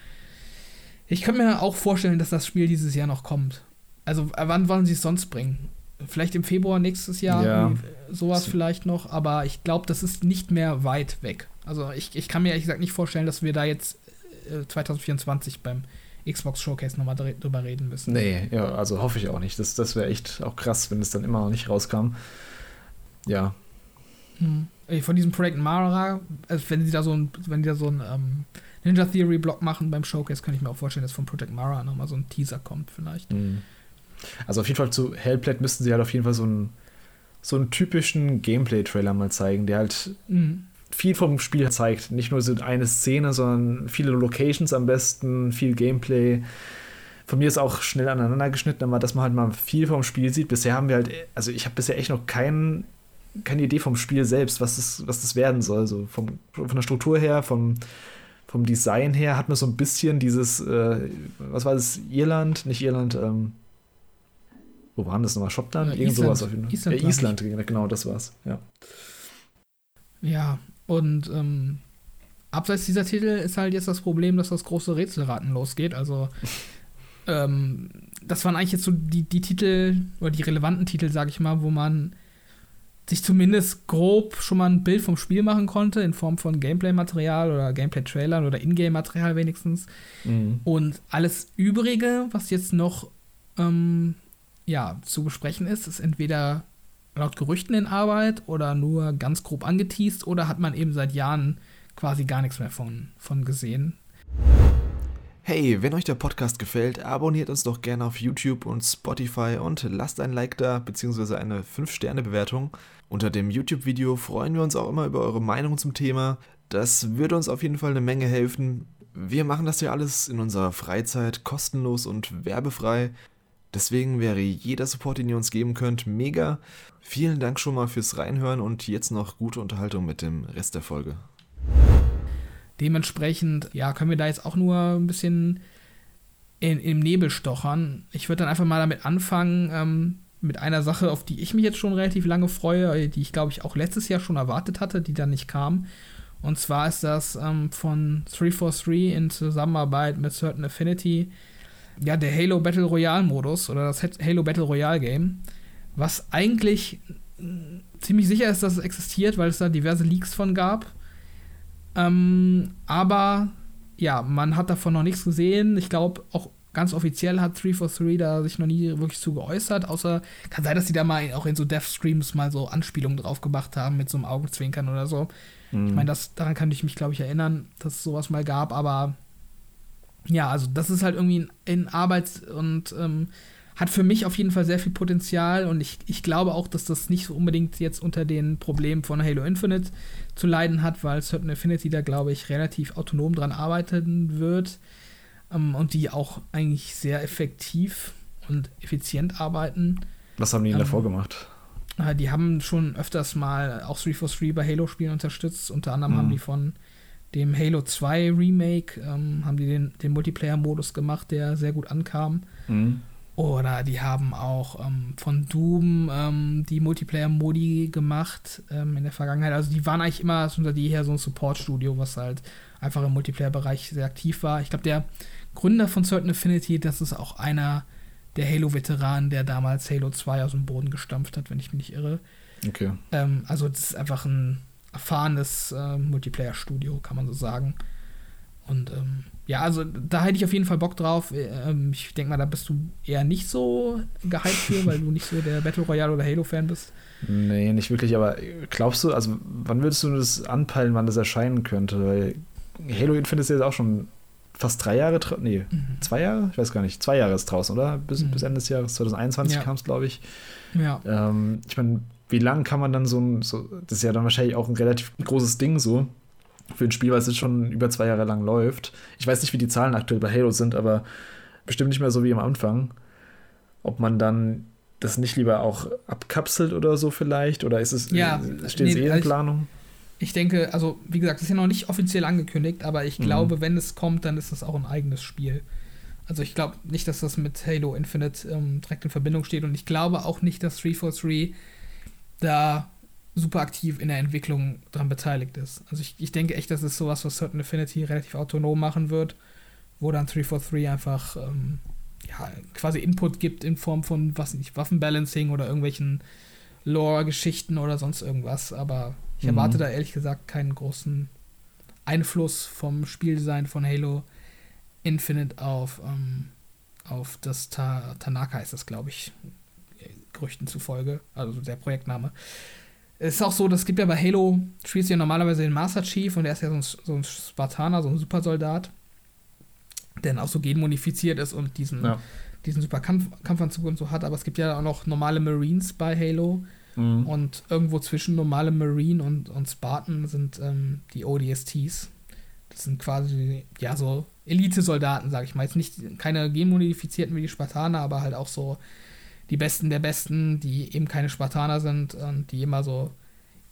B: ich könnte mir auch vorstellen, dass das Spiel dieses Jahr noch kommt. Also, wann wollen sie es sonst bringen? Vielleicht im Februar nächstes Jahr, ja. sowas vielleicht noch, aber ich glaube, das ist nicht mehr weit weg. Also ich, ich kann mir ehrlich gesagt nicht vorstellen, dass wir da jetzt äh, 2024 beim Xbox Showcase nochmal drüber reden müssen.
A: Nee, ja, also hoffe ich auch nicht. Das, das wäre echt auch krass, wenn es dann immer noch nicht rauskam. Ja.
B: Hm. Von diesem Projekt Mara, also wenn sie da so ein, wenn die da so ein ähm, Ninja Theory Block machen beim Showcase, kann ich mir auch vorstellen, dass von Project Mara nochmal so ein Teaser kommt, vielleicht.
A: Hm. Also auf jeden Fall zu Hellblade müssten sie halt auf jeden Fall so einen, so einen typischen Gameplay-Trailer mal zeigen, der halt mhm. Viel vom Spiel zeigt. Nicht nur so eine Szene, sondern viele Locations am besten, viel Gameplay. von mir ist auch schnell aneinander geschnitten, aber dass man halt mal viel vom Spiel sieht. Bisher haben wir halt, also ich habe bisher echt noch kein, keine Idee vom Spiel selbst, was das, was das werden soll. So vom, von der Struktur her, vom, vom Design her hat man so ein bisschen dieses, äh, was war das, Irland, nicht Irland, ähm, wo waren das nochmal? Schottland?
B: Äh,
A: Irgend sowas auf jeden Fall.
B: Island,
A: ja, Island, genau, das war's. Ja.
B: Ja, und ähm, abseits dieser Titel ist halt jetzt das Problem, dass das große Rätselraten losgeht. Also, *laughs* ähm, das waren eigentlich jetzt so die, die Titel oder die relevanten Titel, sag ich mal, wo man sich zumindest grob schon mal ein Bild vom Spiel machen konnte, in Form von Gameplay-Material oder Gameplay-Trailern oder Ingame-Material wenigstens.
A: Mhm.
B: Und alles Übrige, was jetzt noch ähm, ja, zu besprechen ist, ist entweder laut Gerüchten in Arbeit oder nur ganz grob angeteased oder hat man eben seit Jahren quasi gar nichts mehr von, von gesehen.
A: Hey, wenn euch der Podcast gefällt, abonniert uns doch gerne auf YouTube und Spotify und lasst ein Like da bzw. eine 5-Sterne-Bewertung. Unter dem YouTube-Video freuen wir uns auch immer über eure Meinung zum Thema. Das würde uns auf jeden Fall eine Menge helfen. Wir machen das ja alles in unserer Freizeit kostenlos und werbefrei. Deswegen wäre jeder Support, den ihr uns geben könnt, mega. Vielen Dank schon mal fürs Reinhören und jetzt noch gute Unterhaltung mit dem Rest der Folge.
B: Dementsprechend, ja, können wir da jetzt auch nur ein bisschen in, im Nebel stochern. Ich würde dann einfach mal damit anfangen, ähm, mit einer Sache, auf die ich mich jetzt schon relativ lange freue, die ich glaube ich auch letztes Jahr schon erwartet hatte, die dann nicht kam. Und zwar ist das ähm, von 343 in Zusammenarbeit mit Certain Affinity, ja, der Halo Battle Royale Modus oder das Halo Battle Royale Game, was eigentlich ziemlich sicher ist, dass es existiert, weil es da diverse Leaks von gab. Ähm, aber ja, man hat davon noch nichts gesehen. Ich glaube, auch ganz offiziell hat 343 da sich noch nie wirklich zu geäußert, außer kann sein, dass die da mal auch in so Death-Streams mal so Anspielungen drauf gemacht haben mit so einem Augenzwinkern oder so.
A: Mhm.
B: Ich meine, daran kann ich mich, glaube ich, erinnern, dass es sowas mal gab, aber ja, also das ist halt irgendwie in Arbeit und ähm, hat für mich auf jeden Fall sehr viel Potenzial und ich, ich glaube auch, dass das nicht so unbedingt jetzt unter den Problemen von Halo Infinite zu leiden hat, weil Certain Affinity da, glaube ich, relativ autonom dran arbeiten wird ähm, und die auch eigentlich sehr effektiv und effizient arbeiten.
A: Was haben die denn
B: Ähm,
A: davor gemacht?
B: Äh, Die haben schon öfters mal auch 343 bei Halo-Spielen unterstützt. Unter anderem
A: Mhm.
B: haben die von dem Halo 2 Remake, ähm, haben die den, den Multiplayer-Modus gemacht, der sehr gut ankam.
A: Mhm.
B: Oder die haben auch ähm, von Doom ähm, die Multiplayer-Modi gemacht ähm, in der Vergangenheit. Also die waren eigentlich immer unter die her so ein Support-Studio, was halt einfach im Multiplayer-Bereich sehr aktiv war. Ich glaube, der Gründer von Certain Affinity, das ist auch einer der Halo-Veteranen, der damals Halo 2 aus dem Boden gestampft hat, wenn ich mich nicht irre.
A: Okay.
B: Ähm, also das ist einfach ein erfahrenes äh, Multiplayer-Studio, kann man so sagen. Und ähm, ja, also da hätte ich auf jeden Fall Bock drauf. Ähm, ich denke mal, da bist du eher nicht so gehypt für, weil du nicht so der Battle Royale oder Halo-Fan bist.
A: Nee, nicht wirklich, aber glaubst du, also wann würdest du das anpeilen, wann das erscheinen könnte? Weil Halo Infinite ist jetzt auch schon fast drei Jahre, nee, zwei Jahre? Ich weiß gar nicht. Zwei Jahre ist draußen, oder? Bis,
B: Mhm.
A: bis Ende des Jahres, 2021
B: Ja.
A: kam es, glaube ich.
B: Ja.
A: Ähm, ich meine, wie lang kann man dann so ein, so, das ist ja dann wahrscheinlich auch ein relativ großes Ding so, für ein Spiel, was jetzt schon über zwei Jahre lang läuft. Ich weiß nicht, wie die Zahlen aktuell bei Halo sind, aber bestimmt nicht mehr so wie am Anfang. Ob man dann das nicht lieber auch abkapselt oder so vielleicht? Oder ist es,
B: Ja,
A: steht es
B: nee,
A: eh in
B: also
A: Planung?
B: Ich denke, also wie gesagt, das ist ja noch nicht offiziell angekündigt, aber ich
A: Mhm.
B: glaube, wenn es kommt, dann ist das auch ein eigenes Spiel. Also ich glaube nicht, dass das mit Halo Infinite ähm, direkt in Verbindung steht und ich glaube auch nicht, dass 343 da super aktiv in der Entwicklung dran beteiligt ist. Also ich, ich denke echt, das ist sowas, was Certain Affinity relativ autonom machen wird, wo dann 343 einfach ähm, ja, quasi Input gibt in Form von, was nicht, Waffenbalancing oder irgendwelchen Lore-Geschichten oder sonst irgendwas, aber ich
A: Mhm.
B: erwarte da ehrlich gesagt keinen großen Einfluss vom Spieldesign von Halo Infinite auf, ähm, auf das Ta Tanaka ist das, glaube ich, Gerüchten zufolge, also der Projektname. Es ist auch so, das gibt ja bei Halo, spielst du ja normalerweise den Master Chief und der ist ja so ein, so ein Spartaner, so ein Supersoldat, der dann auch so genmodifiziert ist und diesen,
A: Ja.
B: diesen super Kampf Kampfanzug und so hat, aber es gibt ja auch noch normale Marines bei Halo,
A: Mhm.
B: und irgendwo zwischen normale Marine und, und Spartan sind ähm, die ODSTs. Das sind quasi, ja, so Elite-Soldaten, sag ich mal. Jetzt nicht keine genmodifizierten wie die Spartaner, aber halt auch so die Besten der Besten, die eben keine Spartaner sind und die immer so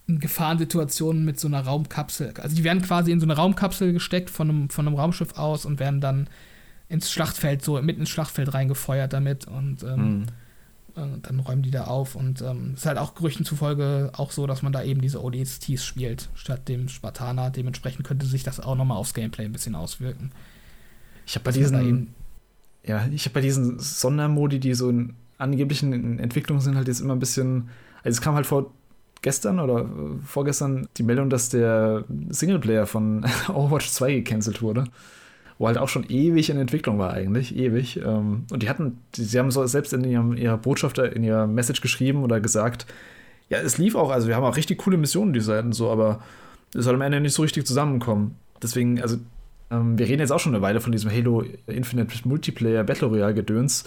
B: in Gefahrensituationen mit so einer Raumkapsel, also die werden quasi in so eine Raumkapsel gesteckt von einem, von einem Raumschiff aus und werden dann ins Schlachtfeld, so mitten ins Schlachtfeld reingefeuert damit und ähm, mhm. äh, dann räumen die da auf und ähm, ist halt auch Gerüchten zufolge auch so, dass man da eben diese ODSTs spielt, statt dem Spartaner. Dementsprechend könnte sich das auch nochmal aufs Gameplay ein bisschen auswirken.
A: Ich habe bei diesen, ja, ich habe bei diesen Sondermodi, die so in angeblichen Entwicklungen sind, halt jetzt immer ein bisschen, also es kam halt vor gestern oder äh, vorgestern die Meldung, dass der Singleplayer von *laughs* Overwatch 2 gecancelt wurde wo halt auch schon ewig in Entwicklung war eigentlich, ewig. Ähm, und die hatten, sie haben so selbst in ihrem, ihrer Botschaft, in ihrer Message geschrieben oder gesagt, ja, es lief auch, also wir haben auch richtig coole Missionen, die Seiten so, aber es soll am Ende nicht so richtig zusammenkommen. Deswegen, also ähm, wir reden jetzt auch schon eine Weile von diesem Halo Infinite Multiplayer Battle Royale Gedöns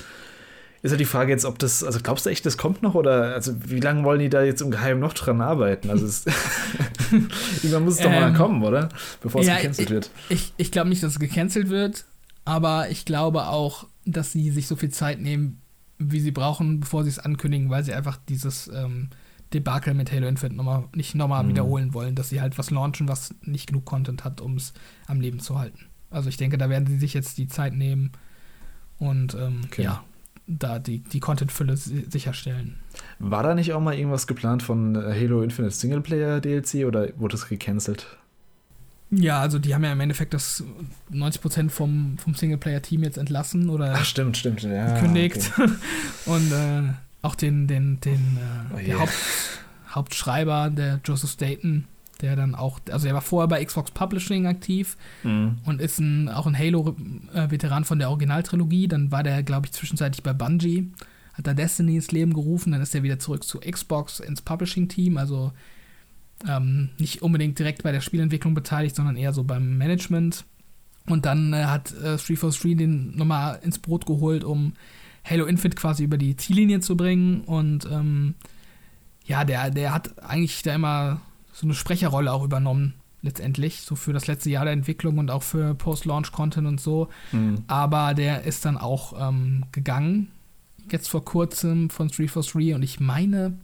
A: ist halt die Frage jetzt, ob das, also glaubst du echt, das kommt noch oder also wie lange wollen die da jetzt im Geheimen noch dran arbeiten? Also es, *laughs* irgendwann muss es doch mal ähm, kommen, oder? Bevor es ja, gecancelt wird.
B: Ich, ich glaube nicht, dass es gecancelt wird, aber ich glaube auch, dass sie sich so viel Zeit nehmen, wie sie brauchen, bevor sie es ankündigen, weil sie einfach dieses ähm, Debakel mit Halo Infinite nochmal, nicht nochmal mhm. wiederholen wollen, dass sie halt was launchen, was nicht genug Content hat, um es am Leben zu halten. Also ich denke, da werden sie sich jetzt die Zeit nehmen und ähm, okay. ja, da die, die Content-Fülle sicherstellen.
A: War da nicht auch mal irgendwas geplant von äh, Halo Infinite Singleplayer DLC oder wurde es gecancelt?
B: Ja, also die haben ja im Endeffekt das 90% vom, vom Singleplayer-Team jetzt entlassen oder
A: Ach, stimmt, stimmt, ja,
B: gekündigt. Okay. *laughs* Und äh, auch den, den, den äh, oh, yeah. Haupt, Hauptschreiber, der Joseph Staten, der dann auch, also er war vorher bei Xbox Publishing aktiv mhm. und ist ein, auch ein Halo-Veteran von der Originaltrilogie. Dann war der, glaube ich, zwischenzeitlich bei Bungie, hat da Destiny ins Leben gerufen, dann ist er wieder zurück zu Xbox ins Publishing-Team, also ähm, nicht unbedingt direkt bei der Spielentwicklung beteiligt, sondern eher so beim Management. Und dann äh, hat äh, 343 den nochmal ins Brot geholt, um Halo Infinite quasi über die Ziellinie zu bringen. Und ähm, ja, der, der hat eigentlich da immer so eine Sprecherrolle auch übernommen, letztendlich, so für das letzte Jahr der Entwicklung und auch für Post-Launch-Content und so. Mhm. Aber der ist dann auch ähm, gegangen, jetzt vor kurzem von 343 und ich meine,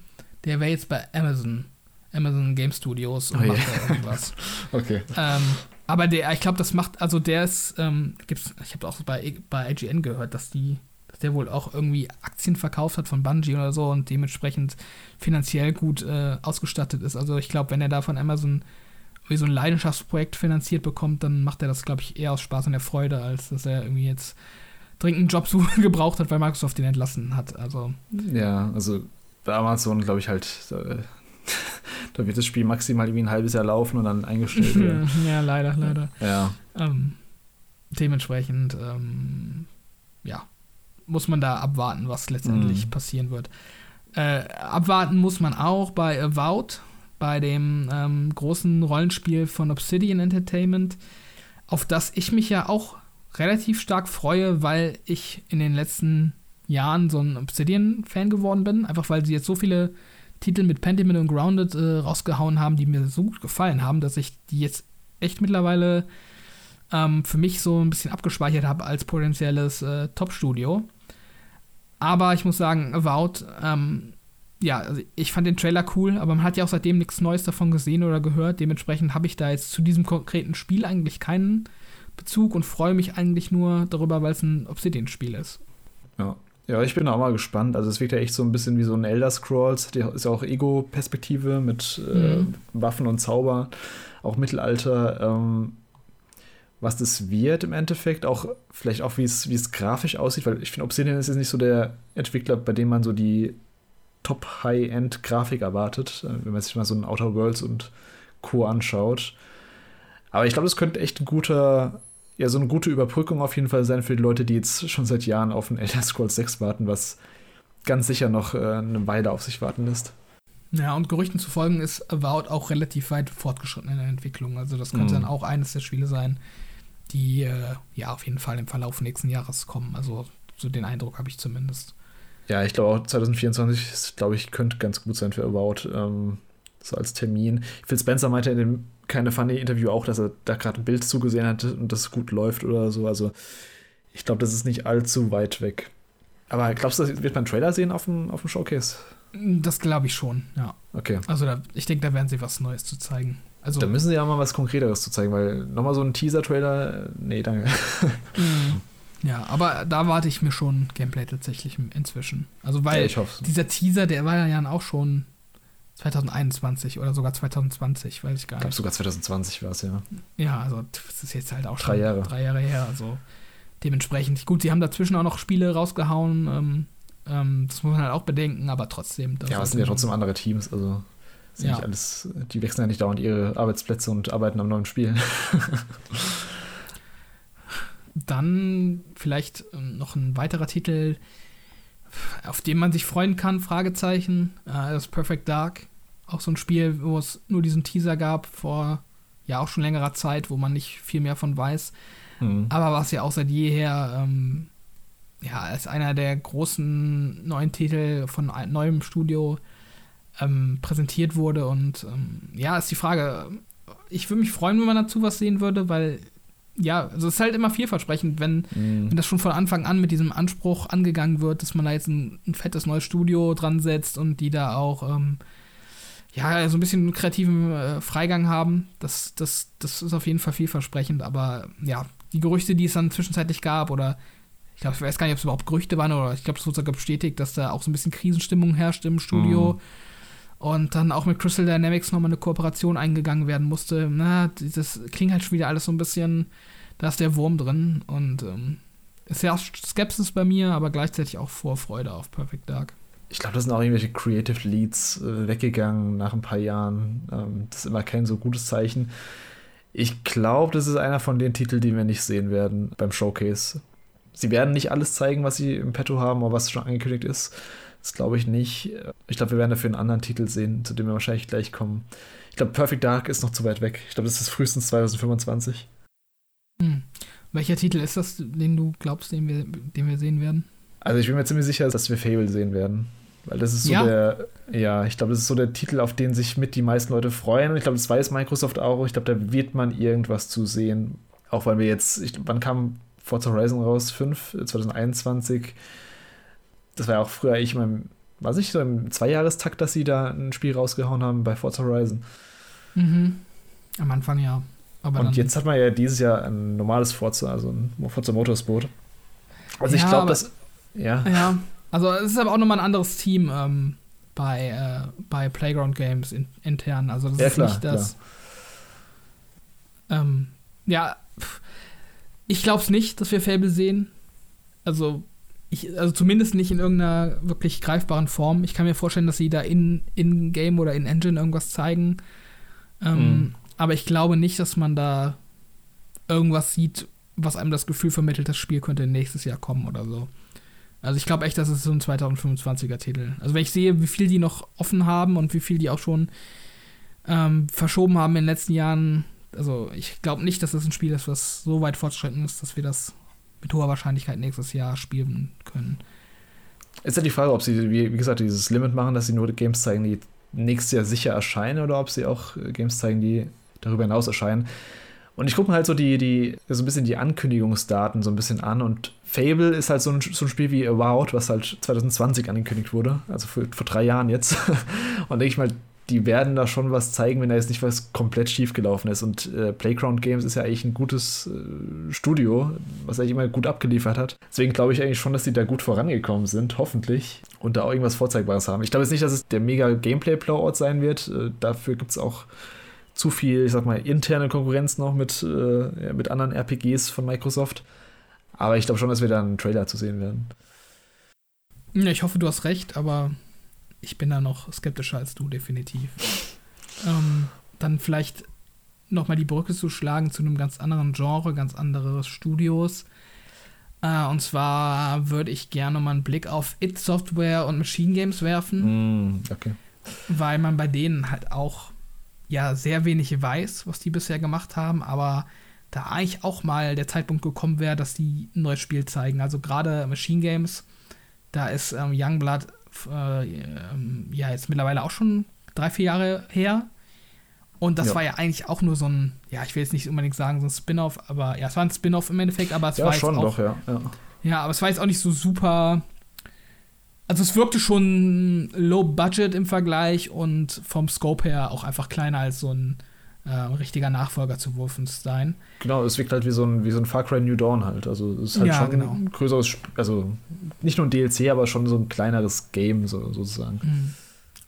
B: der wäre jetzt bei Amazon, Amazon Game Studios und oh, macht yeah. da irgendwas. *laughs*
A: okay.
B: Ähm, aber der, ich glaube, das macht, also der ist, ähm, gibt's, ich habe auch bei, bei IGN gehört, dass die der wohl auch irgendwie Aktien verkauft hat von Bungie oder so und dementsprechend finanziell gut äh, ausgestattet ist. Also ich glaube, wenn er da von Amazon wie so ein Leidenschaftsprojekt finanziert bekommt, dann macht er das, glaube ich, eher aus Spaß und der Freude, als dass er irgendwie jetzt dringend einen Job *laughs* gebraucht hat, weil Microsoft ihn entlassen hat. Also.
A: Ja, also bei Amazon, glaube ich, halt, da, *laughs* da, wird das Spiel maximal irgendwie ein halbes Jahr laufen und dann eingestellt *laughs* werden.
B: ja, leider, leider.
A: Ja.
B: Ähm, dementsprechend, ähm, ja, muss man da abwarten, was letztendlich mhm. passieren wird. Äh, abwarten muss man auch bei Avowed, bei dem ähm, großen Rollenspiel von Obsidian Entertainment, auf das ich mich ja auch relativ stark freue, weil ich in den letzten Jahren so ein Obsidian-Fan geworden bin. Einfach weil sie jetzt so viele Titel mit Pentiment und Grounded äh, rausgehauen haben, die mir so gut gefallen haben, dass ich die jetzt echt mittlerweile ähm, für mich so ein bisschen abgespeichert habe als potenzielles äh, Top-Studio. Aber ich muss sagen, Avowed, ähm, ja, also ich fand den Trailer cool, aber man hat ja auch seitdem nichts Neues davon gesehen oder gehört. Dementsprechend habe ich da jetzt zu diesem konkreten Spiel eigentlich keinen Bezug und freue mich eigentlich nur darüber, weil es ein Obsidian-Spiel ist.
A: Ja. Ja, ich bin auch mal gespannt. Also es wirkt ja echt so ein bisschen wie so ein Elder Scrolls. Der ist ja auch Ego-Perspektive mit äh, mhm. Waffen und Zauber, auch Mittelalter. Ähm, was das wird im Endeffekt, auch vielleicht auch wie es, wie es grafisch aussieht, weil ich finde, Obsidian ist jetzt nicht so der Entwickler, bei dem man so die Top-High-End-Grafik erwartet, äh, wenn man sich mal so ein Outer Worlds und Co. anschaut. Aber ich glaube, das könnte echt ein guter, ja, so eine gute Überbrückung auf jeden Fall sein für die Leute, die jetzt schon seit Jahren auf ein Elder Scrolls 6 warten, was ganz sicher noch äh, eine Weile auf sich warten lässt.
B: Ja, und Gerüchten zu folgen ist Avowed auch relativ weit fortgeschritten in der Entwicklung. Also das könnte mhm. dann auch eines der Spiele sein, die äh, ja auf jeden Fall im Verlauf nächsten Jahres kommen. Also so den Eindruck habe ich zumindest.
A: Ja, ich glaube auch 2024, glaube ich, könnte ganz gut sein für About. Ähm, so als Termin. Phil Spencer meinte in dem keine funny Interview auch, dass er da gerade ein Bild zugesehen hat und das gut läuft oder so. Also ich glaube, das ist nicht allzu weit weg. Aber glaubst du, wird man einen Trailer sehen auf dem, auf dem Showcase?
B: Das glaube ich schon, ja.
A: Okay.
B: Also da, ich denke, da werden sie was Neues zu zeigen. Also,
A: da müssen sie ja mal was Konkreteres zu zeigen, weil nochmal so ein Teaser-Trailer, nee, danke. *laughs*
B: Mhm. Ja, aber da warte ich mir schon Gameplay tatsächlich inzwischen. Also weil
A: ja,
B: dieser Teaser, der war ja dann auch schon 2021 oder sogar 2020, weiß ich gar nicht. Ich glaube
A: sogar 2020 war es, ja.
B: Ja, also das ist jetzt halt auch
A: drei
B: schon
A: Jahre.
B: drei Jahre her. Also dementsprechend. Gut, sie haben dazwischen auch noch Spiele rausgehauen. Ähm, ähm, das muss man halt auch bedenken, aber trotzdem.
A: Ja, es sind ja trotzdem andere Teams, also ja. alles, die wechseln ja nicht dauernd ihre Arbeitsplätze und arbeiten am neuen Spiel. *laughs*
B: Dann vielleicht ähm, noch ein weiterer Titel, auf den man sich freuen kann, Fragezeichen, äh, das Perfect Dark. Auch so ein Spiel, wo es nur diesen Teaser gab vor ja auch schon längerer Zeit, wo man nicht viel mehr von weiß. Mhm. Aber was ja auch seit jeher ähm, ja, als einer der großen neuen Titel von neuem Studio ähm, präsentiert wurde. Und ähm, ja, ist die Frage, ich würde mich freuen, wenn man dazu was sehen würde, weil ja, also es ist halt immer vielversprechend, wenn, mm. wenn das schon von Anfang an mit diesem Anspruch angegangen wird, dass man da jetzt ein, ein fettes neues Studio dran setzt und die da auch ähm, ja, so ein bisschen kreativen äh, Freigang haben. Das, das, das ist auf jeden Fall vielversprechend, aber ja, die Gerüchte, die es dann zwischenzeitlich gab, oder ich glaube, ich weiß gar nicht, ob es überhaupt Gerüchte waren, oder ich glaube, es wurde sogar bestätigt, dass da auch so ein bisschen Krisenstimmung herrscht im Studio. Mm. Und dann auch mit Crystal Dynamics nochmal eine Kooperation eingegangen werden musste. Na, das klingt halt schon wieder alles so ein bisschen, da ist der Wurm drin. Und ähm, ist ja Skepsis bei mir, aber gleichzeitig auch Vorfreude auf Perfect Dark.
A: Ich glaube, da sind auch irgendwelche Creative Leads äh, weggegangen nach ein paar Jahren. Ähm, das ist immer kein so gutes Zeichen. Ich glaube, das ist einer von den Titeln, die wir nicht sehen werden beim Showcase. Sie werden nicht alles zeigen, was sie im Petto haben oder was schon angekündigt ist. Das glaube ich nicht. Ich glaube, wir werden dafür einen anderen Titel sehen, zu dem wir wahrscheinlich gleich kommen. Ich glaube, Perfect Dark ist noch zu weit weg. Ich glaube, das ist frühestens 2025.
B: Hm. Welcher Titel ist das, den du glaubst, den wir, den wir sehen werden?
A: Also ich bin mir ziemlich sicher, dass wir Fable sehen werden. Weil das ist so ja? der, ja, ich glaube, das ist so der Titel, auf den sich mit die meisten Leute freuen. Und ich glaube, das weiß Microsoft auch. Ich glaube, da wird man irgendwas zu sehen. Auch weil wir jetzt, ich, wann kam Forza Horizon raus? 5, 2021 das war ja auch früher ich mein, weiß ich, so im Zweijahrestakt, dass sie da ein Spiel rausgehauen haben bei Forza Horizon.
B: Mhm. Am Anfang ja.
A: Aber und jetzt hat man ja dieses Jahr ein normales Forza, also ein Forza Motorsport. Also ja, ich glaube, dass. Ja.
B: Ja, also es ist aber auch nochmal ein anderes Team ähm, bei, äh, bei Playground Games in, intern. Also das ja, ist klar, nicht das. Ähm, ja, ich glaube es nicht, dass wir Fable sehen. Also ich, also zumindest nicht in irgendeiner wirklich greifbaren Form. Ich kann mir vorstellen, dass sie da in, in Game oder in Engine irgendwas zeigen. Ähm, mhm. Aber ich glaube nicht, dass man da irgendwas sieht, was einem das Gefühl vermittelt, das Spiel könnte nächstes Jahr kommen oder so. Also ich glaube echt, das ist so ein 2025er Titel. Also wenn ich sehe, wie viel die noch offen haben und wie viel die auch schon ähm, verschoben haben in den letzten Jahren, also ich glaube nicht, dass das ein Spiel ist, was so weit fortschritten ist, dass wir das mit hoher Wahrscheinlichkeit nächstes Jahr spielen können.
A: Ist ja die Frage, ob sie, wie, wie gesagt, dieses Limit machen, dass sie nur Games zeigen, die nächstes Jahr sicher erscheinen, oder ob sie auch äh, Games zeigen, die darüber hinaus erscheinen. Und ich gucke mir halt so die, die, so ein bisschen die Ankündigungsdaten so ein bisschen an und Fable ist halt so ein, so ein Spiel wie Avowed, was halt 2020 angekündigt wurde, also vor, vor drei Jahren jetzt. *laughs* und denke ich mal, die werden da schon was zeigen, wenn da jetzt nicht was komplett schief gelaufen ist. Und äh, Playground Games ist ja eigentlich ein gutes äh, Studio, was eigentlich immer gut abgeliefert hat. Deswegen glaube ich eigentlich schon, dass die da gut vorangekommen sind, hoffentlich. Und da auch irgendwas Vorzeigbares haben. Ich glaube jetzt nicht, dass es der mega Gameplay-Blowout sein wird. Äh, dafür gibt es auch zu viel, ich sag mal, interne Konkurrenz noch mit, äh, mit anderen RPGs von Microsoft. Aber ich glaube schon, dass wir da einen Trailer zu sehen werden.
B: Ja, ich hoffe, du hast recht, aber ich bin da noch skeptischer als du, definitiv. ähm, dann vielleicht nochmal die Brücke zu schlagen zu einem ganz anderen Genre, ganz anderes Studios. Äh, und zwar würde ich gerne mal einen Blick auf It Software und Machine Games werfen.
A: Mm, okay.
B: Weil man bei denen halt auch ja sehr wenig weiß, was die bisher gemacht haben, aber da eigentlich auch mal der Zeitpunkt gekommen wäre, dass die ein neues Spiel zeigen. Also gerade Machine Games, da ist ähm, Youngblood äh, ja jetzt mittlerweile auch schon drei, vier Jahre her. Und das
A: Ja.
B: war ja eigentlich auch nur so ein, ja, ich will jetzt nicht unbedingt sagen, so ein Spin-off, aber ja, es war ein Spin-off im Endeffekt, aber es
A: Ja,
B: war
A: schon
B: jetzt auch,
A: doch, ja. ja.
B: Ja, aber es war jetzt auch nicht so super. Also es wirkte schon low budget im Vergleich und vom Scope her auch einfach kleiner als so ein äh, richtiger Nachfolger zu Wolfenstein.
A: Genau, es wirkt halt wie so ein, wie so ein Far Cry New Dawn halt. Also es ist halt
B: Ja,
A: schon
B: genau.
A: ein größeres, Sp- also nicht nur ein DLC, aber schon so ein kleineres Game so, sozusagen.
B: Mhm.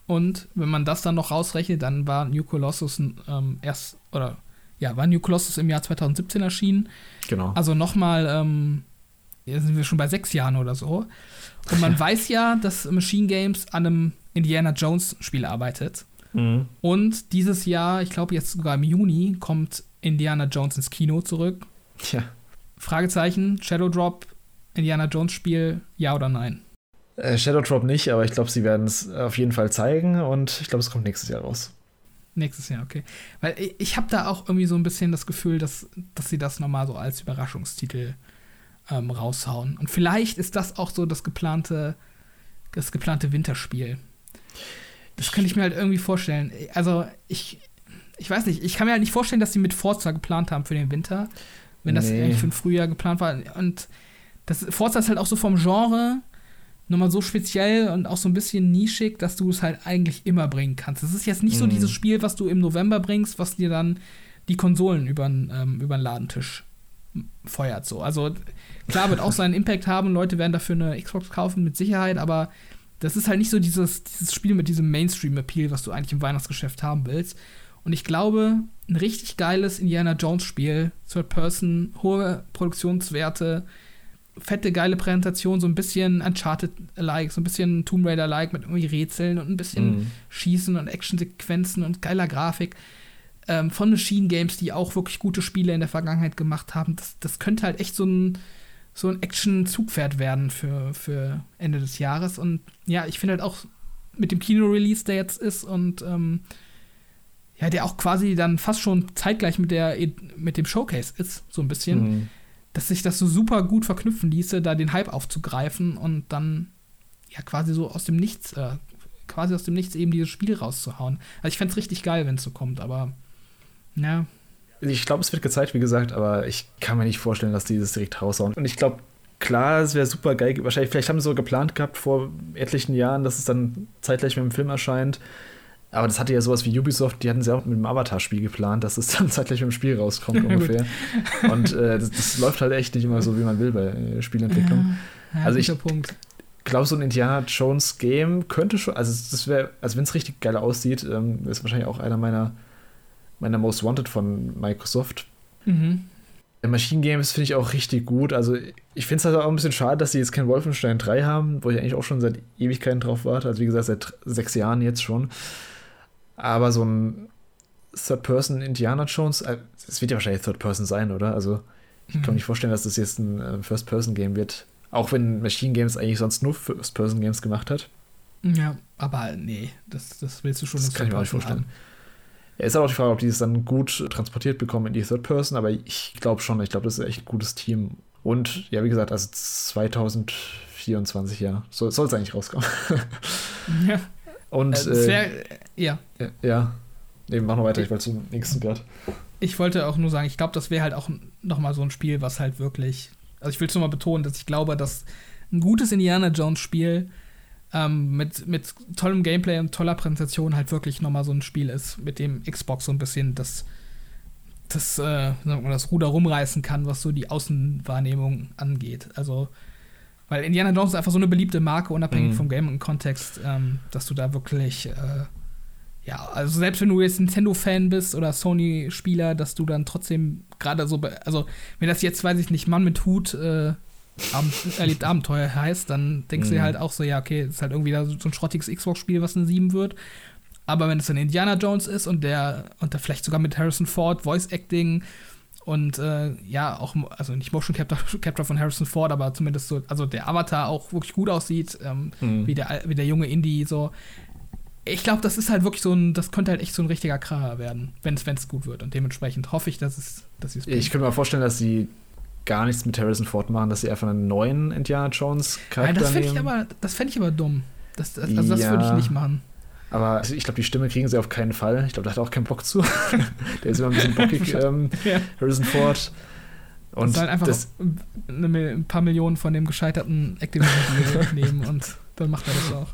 B: Und wenn man das dann noch rausrechnet, dann war New Colossus ähm, erst, oder ja, war New Colossus im Jahr 2017 erschienen.
A: Genau.
B: Also nochmal, ähm, jetzt sind wir schon bei sechs Jahren oder so. Und man *laughs* weiß ja, dass Machine Games an einem Indiana Jones Spiel arbeitet.
A: Mhm.
B: Und dieses Jahr, ich glaube jetzt sogar im Juni, kommt Indiana Jones ins Kino zurück.
A: Ja.
B: Fragezeichen, Shadow Drop, Indiana Jones Spiel, ja oder nein?
A: Äh, Shadow Drop nicht, aber ich glaube, sie werden es auf jeden Fall zeigen und ich glaube, es kommt nächstes Jahr raus.
B: Nächstes Jahr, okay. Weil ich, ich habe da auch irgendwie so ein bisschen das Gefühl, dass, dass sie das nochmal so als Überraschungstitel ähm, raushauen. Und vielleicht ist das auch so das geplante, das geplante Winterspiel. Das könnte ich mir halt irgendwie vorstellen. Also ich, ich weiß nicht, ich kann mir halt nicht vorstellen, dass sie mit Forza geplant haben für den Winter, wenn das
A: Nee.
B: eigentlich für den Frühjahr geplant war. Und das Forza ist halt auch so vom Genre nochmal so speziell und auch so ein bisschen nischig, dass du es halt eigentlich immer bringen kannst. Es ist jetzt nicht so
A: Mhm.
B: dieses Spiel, was du im November bringst, was dir dann die Konsolen über ähm, den Ladentisch feuert. So. Also klar wird auch seinen Impact haben, Leute werden dafür eine Xbox kaufen, mit Sicherheit, aber das ist halt nicht so dieses, dieses Spiel mit diesem Mainstream-Appeal, was du eigentlich im Weihnachtsgeschäft haben willst. Und ich glaube, ein richtig geiles Indiana Jones-Spiel, Third Person, hohe Produktionswerte, fette, geile Präsentation, so ein bisschen Uncharted-like, so ein bisschen Tomb Raider-like mit irgendwie Rätseln und ein bisschen
A: Mhm.
B: Schießen und Actionsequenzen und geiler Grafik ähm, von Machine Games, die auch wirklich gute Spiele in der Vergangenheit gemacht haben. Das, das könnte halt echt so ein, so ein Action-Zugpferd werden für, für Ende des Jahres. Und ja, ich finde halt auch mit dem Kino-Release, der jetzt ist und ähm, ja, der auch quasi dann fast schon zeitgleich mit, der, mit dem Showcase ist, so ein bisschen
A: Mhm.
B: dass sich das so super gut verknüpfen ließe, da den Hype aufzugreifen und dann ja quasi so aus dem Nichts, äh, quasi aus dem Nichts eben dieses Spiel rauszuhauen. Also ich fände es richtig geil, wenn es so kommt, aber ja,
A: Ich glaube, es wird gezeigt, wie gesagt, aber ich kann mir nicht vorstellen, dass die das direkt raushauen. Und ich glaube, klar, es wäre super geil. Wahrscheinlich, vielleicht haben sie so geplant gehabt vor etlichen Jahren, dass es dann zeitgleich mit dem Film erscheint. Aber das hatte ja sowas wie Ubisoft, die hatten sie auch mit dem Avatar-Spiel geplant, dass es dann *laughs* zeitgleich mit dem Spiel rauskommt *laughs* ungefähr. Und äh, das, das läuft halt echt nicht immer so, wie man will bei äh, Spielentwicklung.
B: ja
A: Also. Ich glaube, so ein Indiana Jones Game könnte schon, also das wäre, also wenn es richtig geil aussieht, ähm, ist wahrscheinlich auch einer meiner, meiner Most Wanted von Microsoft.
B: Mhm.
A: Machine Games finde ich auch richtig gut. Also ich finde es halt auch ein bisschen schade, dass sie jetzt kein Wolfenstein 3 haben, wo ich eigentlich auch schon seit Ewigkeiten drauf warte. Also wie gesagt, seit sechs Jahren jetzt schon. Aber so ein Third-Person Indiana Jones, äh, es wird ja wahrscheinlich Third-Person sein, oder? Also ich kann mir nicht vorstellen, dass das jetzt ein äh, First-Person-Game wird. Auch wenn Machine Games eigentlich sonst nur First-Person-Games gemacht hat.
B: Ja, aber nee, das, das willst du schon
A: Das kann ich mir auch nicht vorstellen. Ja, ist aber auch die Frage, ob die es dann gut transportiert bekommen in die Third Person, aber ich glaube schon, ich glaube, das ist echt ein gutes Team. Und ja, wie gesagt, also 2024, ja, soll es eigentlich rauskommen. *laughs*
B: Ja,
A: Und
B: äh, das
A: äh,
B: wär, ja.
A: ja, ja, nee, mach noch weiter, ich wollte zum nächsten gerade.
B: Ich wollte auch nur sagen, ich glaube, das wäre halt auch noch mal so ein Spiel, was halt wirklich. Also ich will es nur mal betonen, dass ich glaube, dass ein gutes Indiana Jones Spiel ähm, mit, mit tollem Gameplay und toller Präsentation halt wirklich noch mal so ein Spiel ist, mit dem Xbox so ein bisschen das, das, äh, das Ruder rumreißen kann, was so die Außenwahrnehmung angeht. Also, weil Indiana Jones ist einfach so eine beliebte Marke, unabhängig
A: Mhm.
B: vom Game und Kontext, ähm, dass du da wirklich, äh, ja, also selbst wenn du jetzt Nintendo-Fan bist oder Sony-Spieler, dass du dann trotzdem gerade so, also wenn das jetzt, weiß ich nicht, Mann mit Hut äh, Abend, erlebt Abenteuer heißt, dann denkst du
A: Mhm.
B: halt auch so, ja, okay, ist halt irgendwie so ein schrottiges Xbox-Spiel, was eine 7 wird. Aber wenn es dann Indiana Jones ist und der, und da vielleicht sogar mit Harrison Ford, Voice Acting und äh, ja, auch, also nicht Motion Capture, *laughs* Capture von Harrison Ford, aber zumindest so, also der Avatar auch wirklich gut aussieht, ähm,
A: Mhm.
B: wie, der, wie der junge Indie, so. Ich glaube, das ist halt wirklich so ein, das könnte halt echt so ein richtiger Kracher werden, wenn es gut wird. Und dementsprechend hoffe ich, dass es, dass sie es
A: Ich könnte mir vorstellen, dass sie gar nichts mit Harrison Ford machen, dass sie einfach einen neuen Indiana Jones
B: Nein,
A: Charakter
B: das fände ich aber, das fände ich aber dumm. Das, das, also das
A: Ja.
B: würde ich nicht machen.
A: Aber ich glaube, die Stimme kriegen sie auf keinen Fall. Ich glaube, da hat er auch keinen Bock zu. *laughs* der ist immer ein bisschen bockig, *laughs* ähm, ja. Harrison Ford.
B: Und halt einfach das, ein paar Millionen von dem gescheiterten Activision *laughs* nehmen und dann macht er das auch.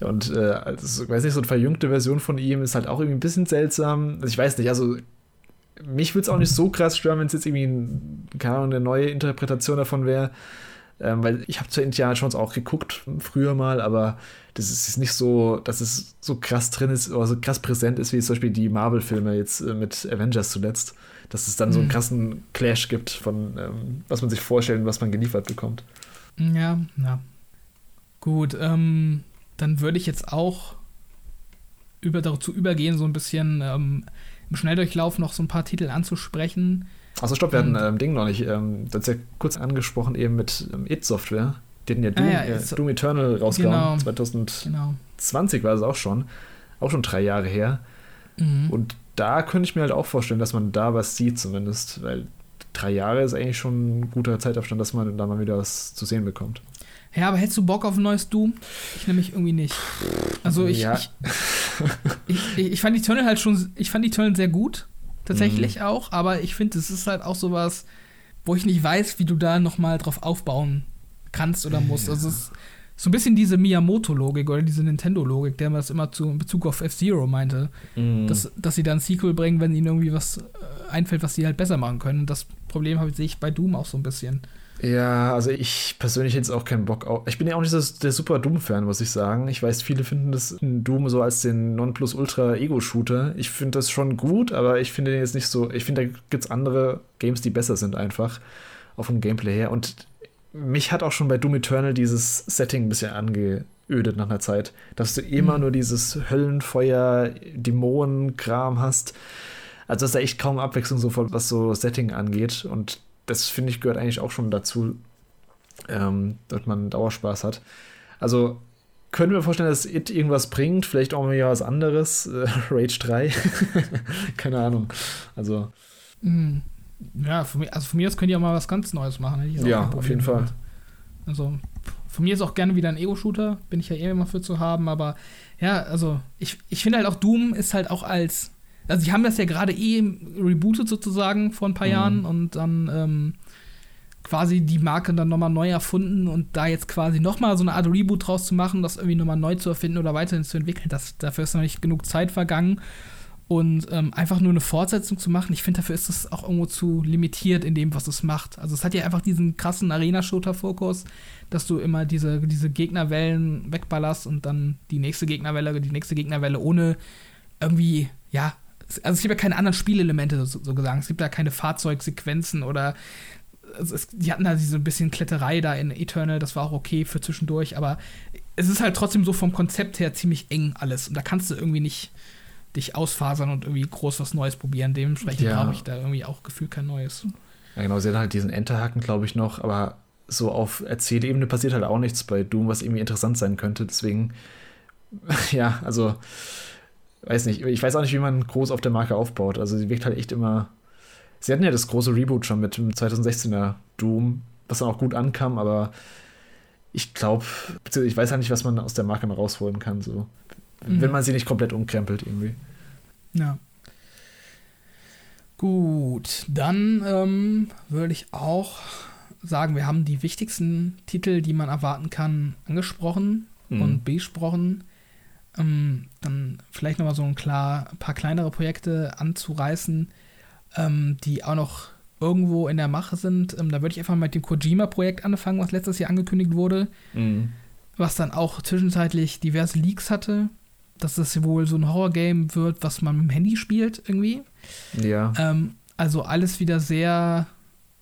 A: Und äh, also, weiß nicht, so eine verjüngte Version von ihm ist halt auch irgendwie ein bisschen seltsam. Also ich weiß nicht, also mich würde es auch nicht so krass stören, wenn es jetzt irgendwie ein, keine Ahnung, eine neue Interpretation davon wäre. Ähm, weil ich habe zwar Indiana Jones auch geguckt, früher mal, aber das ist nicht so, dass es so krass drin ist oder so krass präsent ist, wie zum Beispiel die Marvel-Filme jetzt äh, mit Avengers zuletzt. Dass es dann mhm. so einen mhm. krassen Clash gibt von, ähm, was man sich vorstellt und was man geliefert bekommt.
B: Ja, ja. Gut, ähm, dann würde ich jetzt auch über, dazu übergehen, so ein bisschen ähm, im Schnelldurchlauf noch so ein paar Titel anzusprechen.
A: Achso, stopp, wir hatten ähm, Ding noch nicht. Ähm, das ist ja kurz angesprochen eben mit ähm, It-Software. Die hatten ja Doom, ah, ja, äh, Doom Eternal rausgehauen. Genau, 2020 genau. war es auch schon. Auch schon drei Jahre her. Mhm. Und da könnte ich mir halt auch vorstellen, dass man da was sieht zumindest. Weil drei Jahre ist eigentlich schon ein guter Zeitabstand, dass man da mal wieder was zu sehen bekommt.
B: Ja, aber hättest du Bock auf ein neues Doom? Ich nämlich irgendwie nicht. Also ich, ja. ich, ich, ich, fand die Tunnel halt schon, ich fand die Tunnel sehr gut, tatsächlich mhm. auch, aber ich finde, es ist halt auch sowas, wo ich nicht weiß, wie du da nochmal drauf aufbauen kannst oder musst. Ja. Also es ist so ein bisschen diese Miyamoto-Logik oder diese Nintendo-Logik, der man das immer zu, in Bezug auf F-Zero meinte, mhm. dass, dass sie da ein Sequel bringen, wenn ihnen irgendwie was äh, einfällt, was sie halt besser machen können. Und das Problem habe ich bei Doom auch so ein bisschen.
A: Ja, also ich persönlich hätte jetzt auch keinen Bock auf. Ich bin ja auch nicht so der super Doom-Fan, muss ich sagen. Ich weiß, viele finden das Doom so als den Nonplus-Ultra-Ego-Shooter. Ich finde das schon gut, aber ich finde den jetzt nicht so. Ich finde, da gibt es andere Games, die besser sind, einfach. Auf dem Gameplay her. Und mich hat auch schon bei Doom Eternal dieses Setting ein bisschen angeödet nach einer Zeit. Dass du immer mhm. nur dieses Höllenfeuer, Dämonen-Kram hast. Also, dass da echt kaum Abwechslung so was so Setting angeht. Und das finde ich gehört eigentlich auch schon dazu, ähm, dass man Dauerspaß hat. Also können wir vorstellen, dass It irgendwas bringt, vielleicht auch mal was anderes, äh, *laughs* Rage 3, *laughs* keine Ahnung. Also
B: hm. ja, von mir, also von mir aus könnt ihr auch mal was ganz Neues machen.
A: ja, auf jeden Fall.
B: Also von mir ist auch gerne wieder ein Ego-Shooter, bin ich ja eh immer für zu haben, aber ja, also ich, ich finde halt auch Doom ist halt auch als also, sie haben das ja gerade eh rebootet sozusagen vor ein paar mhm. Jahren und dann ähm, quasi die Marke dann nochmal neu erfunden und da jetzt quasi nochmal so eine Art Reboot draus zu machen, das irgendwie nochmal neu zu erfinden oder weiterhin zu entwickeln, das, dafür ist noch nicht genug Zeit vergangen. Und ähm, einfach nur eine Fortsetzung zu machen, ich finde, dafür ist es auch irgendwo zu limitiert in dem, was es macht. Also es hat ja einfach diesen krassen Arena-Shooter-Fokus, dass du immer diese, diese Gegnerwellen wegballerst und dann die nächste Gegnerwelle, die nächste Gegnerwelle ohne irgendwie, ja, also es gibt ja keine anderen Spielelemente so, so gesagt. Es gibt da keine Fahrzeugsequenzen oder also es, die hatten da so ein bisschen Kletterei da in Eternal, das war auch okay für zwischendurch, aber es ist halt trotzdem so vom Konzept her ziemlich eng alles und da kannst du irgendwie nicht dich ausfasern und irgendwie groß was Neues probieren. Dementsprechend ja. brauche ich da irgendwie auch gefühlt kein Neues.
A: Ja, genau, sie hat halt diesen Enterhaken, glaube ich, noch, aber so auf Erzählebene passiert halt auch nichts bei Doom, was irgendwie interessant sein könnte. Deswegen, *laughs* ja, also weiß nicht, ich weiß auch nicht, wie man groß auf der Marke aufbaut. Also sie wirkt halt echt immer. Sie hatten ja das große Reboot schon mit dem 2016er Doom, was dann auch gut ankam, aber ich glaube, ich weiß halt nicht, was man aus der Marke noch rausholen kann, so. Mhm. Wenn man sie nicht komplett umkrempelt irgendwie.
B: Ja. Gut, dann ähm, würde ich auch sagen, wir haben die wichtigsten Titel, die man erwarten kann, angesprochen mhm. und besprochen. Ähm, dann vielleicht nochmal so ein, klar, paar kleinere Projekte anzureißen, ähm, die auch noch irgendwo in der Mache sind. Ähm, da würde ich einfach mal mit dem Kojima-Projekt anfangen, was letztes Jahr angekündigt wurde. Mhm. Was dann auch zwischenzeitlich diverse Leaks hatte. Dass es wohl so ein Horror-Game wird, was man mit dem Handy spielt, irgendwie.
A: Ja.
B: Ähm, also alles wieder sehr,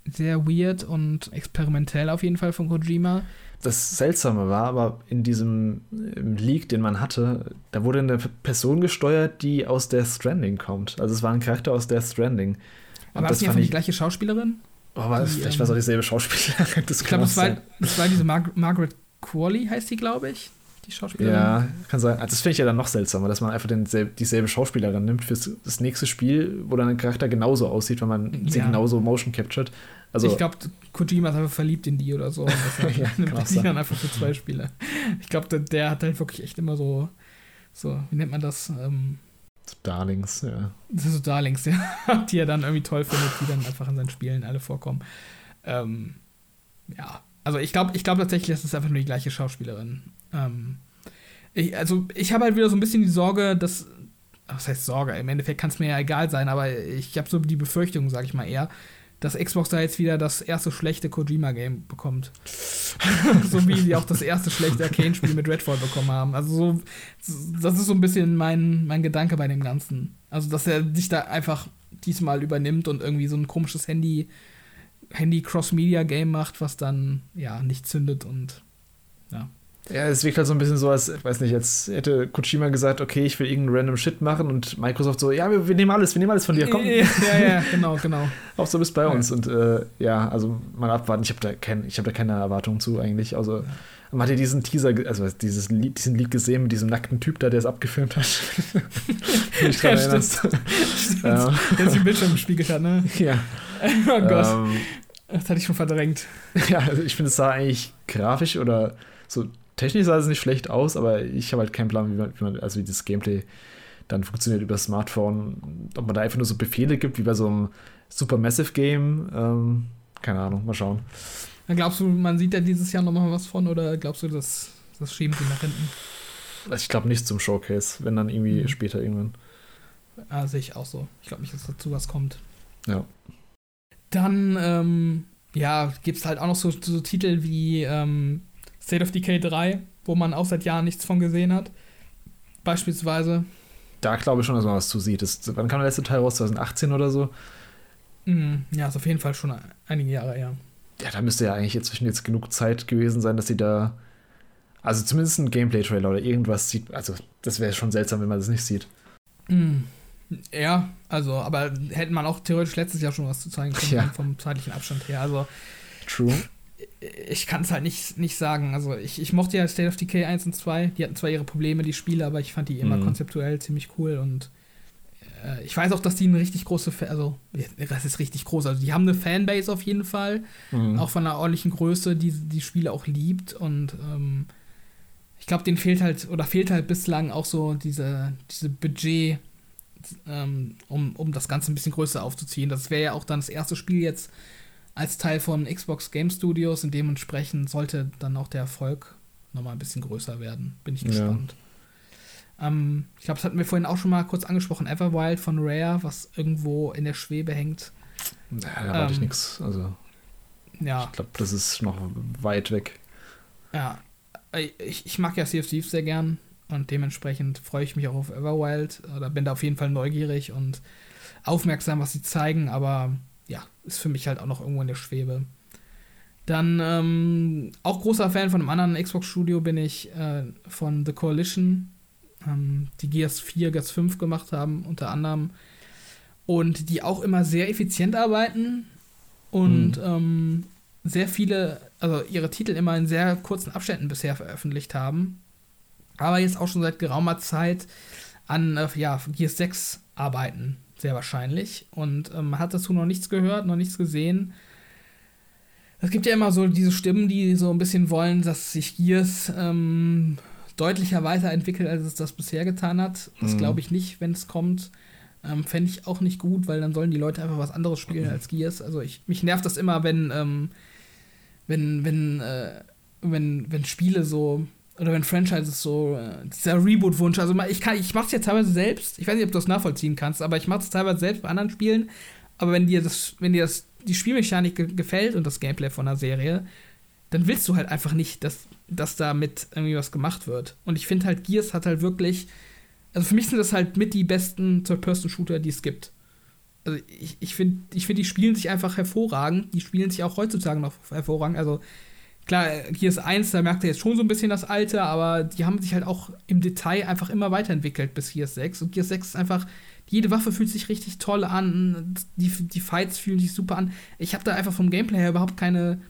B: sehr weird und experimentell auf jeden Fall von Kojima
A: das Seltsame war, aber in diesem Leak, den man hatte, da wurde eine Person gesteuert, die aus Death Stranding kommt. Also es war ein Charakter aus Death Stranding.
B: Aber war das nicht einfach die gleiche Schauspielerin?
A: Oh, war die, vielleicht ähm, war es auch dieselbe Schauspielerin. *laughs*
B: Das ich glaube, war, das war diese Mar Margaret Qualley, heißt die, glaube ich. Die Schauspielerin.
A: Ja, kann sein. Also das finde ich ja dann noch seltsamer, dass man einfach den, dieselbe Schauspielerin nimmt für das nächste Spiel, wo dann ein Charakter genauso aussieht, wenn man ja. sie genauso motion captured. Also,
B: ich glaube, Kojima ist einfach verliebt in die oder so. *laughs* Und das ja, nimmt die dann einfach für zwei Spiele. Ich glaube, der, der, hat halt wirklich echt immer so, so, wie nennt man das? Ähm,
A: so Darlings, ja.
B: Das sind so Darlings, *laughs* ja, die er dann irgendwie toll findet, die dann einfach in seinen Spielen alle vorkommen. Ähm, ja, also ich glaube ich glaub tatsächlich, das ist einfach nur die gleiche Schauspielerin. Ähm, ich, also ich habe halt wieder so ein bisschen die Sorge, dass, was heißt Sorge, im Endeffekt kann es mir ja egal sein, aber ich habe so die Befürchtung, sage ich mal eher, dass Xbox da jetzt wieder das erste schlechte Kojima-Game bekommt. *laughs* so wie sie auch das erste schlechte Arcane-Spiel mit Redfall bekommen haben. Also so, das ist so ein bisschen mein, mein Gedanke bei dem Ganzen. Also, dass er sich da einfach diesmal übernimmt und irgendwie so ein komisches Handy, Handy-Cross-Media-Game macht, was dann ja nicht zündet und ja.
A: Ja, es wirkt halt so ein bisschen so, als, ich weiß nicht, jetzt hätte Kojima gesagt, okay, ich will irgendeinen random Shit machen und Microsoft so, ja, wir, wir nehmen alles, wir nehmen alles von dir, komm.
B: Ja, ja, genau, genau. *laughs*
A: Auch so bist bei uns ja. und äh, ja, also mal abwarten, ich habe da, kein, hab da keine Erwartungen zu eigentlich, also ja. man hat ja diesen Teaser, also dieses Lied, diesen Lied gesehen mit diesem nackten Typ da, der es abgefilmt hat. *laughs*
B: ich dran ja, erinnerst. Stimmt. stimmt. Ja. Der sich im Bildschirm gespiegelt hat, ne? *laughs*
A: Ja.
B: oh Gott. Ähm, das hatte ich schon verdrängt.
A: Ja, also ich finde, es sah eigentlich grafisch oder so technisch sah es nicht schlecht aus, aber ich habe halt keinen Plan, wie man, wie man, also wie das Gameplay dann funktioniert über Smartphone. Ob man da einfach nur so Befehle gibt, wie bei so einem Supermassive Game. Ähm, keine Ahnung, mal schauen.
B: glaubst du, man sieht da dieses Jahr nochmal was von oder glaubst du, das, das schieben sie nach hinten?
A: Ich glaube nicht zum Showcase, wenn dann irgendwie mhm. später irgendwann.
B: Ah, sehe ich auch so. Ich glaube nicht, dass dazu was kommt.
A: Ja.
B: Dann, ähm, ja, gibt es halt auch noch so, so Titel wie ähm, State of Decay 3, wo man auch seit Jahren nichts von gesehen hat. Beispielsweise.
A: Da glaube ich schon, dass man was zu sieht. Das, wann kam der letzte Teil raus? 2018 oder so?
B: Mm, ja, ist auf jeden Fall schon einige Jahre her.
A: Ja, da müsste ja eigentlich inzwischen jetzt genug Zeit gewesen sein, dass sie da. Also zumindest ein Gameplay-Trailer oder irgendwas sieht. Also, das wäre schon seltsam, wenn man das nicht sieht.
B: Mm, ja, also, aber hätte man auch theoretisch letztes Jahr schon was zu zeigen können, ja. vom zeitlichen Abstand her. Also.
A: True
B: ich kann es halt nicht, nicht sagen. Also ich, ich mochte ja State of Decay 1 und 2. Die hatten zwar ihre Probleme, die Spiele, aber ich fand die immer mhm. konzeptuell ziemlich cool und äh, ich weiß auch, dass die eine richtig große, Fa also das ist richtig groß, also die haben eine Fanbase auf jeden Fall, mhm. auch von einer ordentlichen Größe, die die Spiele auch liebt und ähm, ich glaube, denen fehlt halt oder fehlt halt bislang auch so diese, diese Budget, ähm, um, um das Ganze ein bisschen größer aufzuziehen. Das wäre ja auch dann das erste Spiel jetzt als Teil von Xbox Game Studios und dementsprechend sollte dann auch der Erfolg nochmal ein bisschen größer werden. Bin ich gespannt. Ja. Ähm, ich glaube, das hatten wir vorhin auch schon mal kurz angesprochen. Everwild von Rare, was irgendwo in der Schwebe hängt.
A: Ja, da ähm, ich nichts. Also,
B: ja.
A: Ich glaube, das ist noch weit weg.
B: Ja, ich, ich mag ja Sea of Thieves sehr gern und dementsprechend freue ich mich auch auf Everwild oder bin da auf jeden Fall neugierig und aufmerksam, was sie zeigen, aber ja, ist für mich halt auch noch irgendwo in der Schwebe. Dann ähm, auch großer Fan von einem anderen Xbox-Studio bin ich äh, von The Coalition, ähm, die Gears 4, Gears 5 gemacht haben, unter anderem. Und die auch immer sehr effizient arbeiten und mhm. ähm, sehr viele, also ihre Titel immer in sehr kurzen Abständen bisher veröffentlicht haben. Aber jetzt auch schon seit geraumer Zeit an äh, ja, Gears 6 arbeiten sehr wahrscheinlich. Und ähm, hat dazu noch nichts gehört, noch nichts gesehen. Es gibt ja immer so diese Stimmen, die so ein bisschen wollen, dass sich Gears ähm, deutlicher weiterentwickelt, als es das bisher getan hat. Das mhm. glaube ich nicht, wenn es kommt. Ähm, Fände ich auch nicht gut, weil dann sollen die Leute einfach was anderes spielen mhm. als Gears. Also ich, mich nervt das immer, wenn, ähm, wenn, wenn, äh, wenn, wenn Spiele so oder wenn Franchises so, äh, dieser Reboot-Wunsch, also ich kann, ich mach's ja teilweise selbst, ich weiß nicht, ob du das nachvollziehen kannst, aber ich mach's teilweise selbst bei anderen Spielen, aber wenn dir das, wenn dir das, die Spielmechanik ge gefällt und das Gameplay von der Serie, dann willst du halt einfach nicht, dass, dass damit irgendwie was gemacht wird. Und ich finde halt, Gears hat halt wirklich, also für mich sind das halt mit die besten Third-Person-Shooter, die es gibt. Also ich, ich finde, ich find, die spielen sich einfach hervorragend, die spielen sich auch heutzutage noch hervorragend, also Klar, hier ist eins, da merkt er jetzt schon so ein bisschen das Alte, aber die haben sich halt auch im Detail einfach immer weiterentwickelt bis Gears 6. Und Gears 6 ist einfach, jede Waffe fühlt sich richtig toll an, die, die Fights fühlen sich super an. Ich habe da einfach vom Gameplay her überhaupt keine,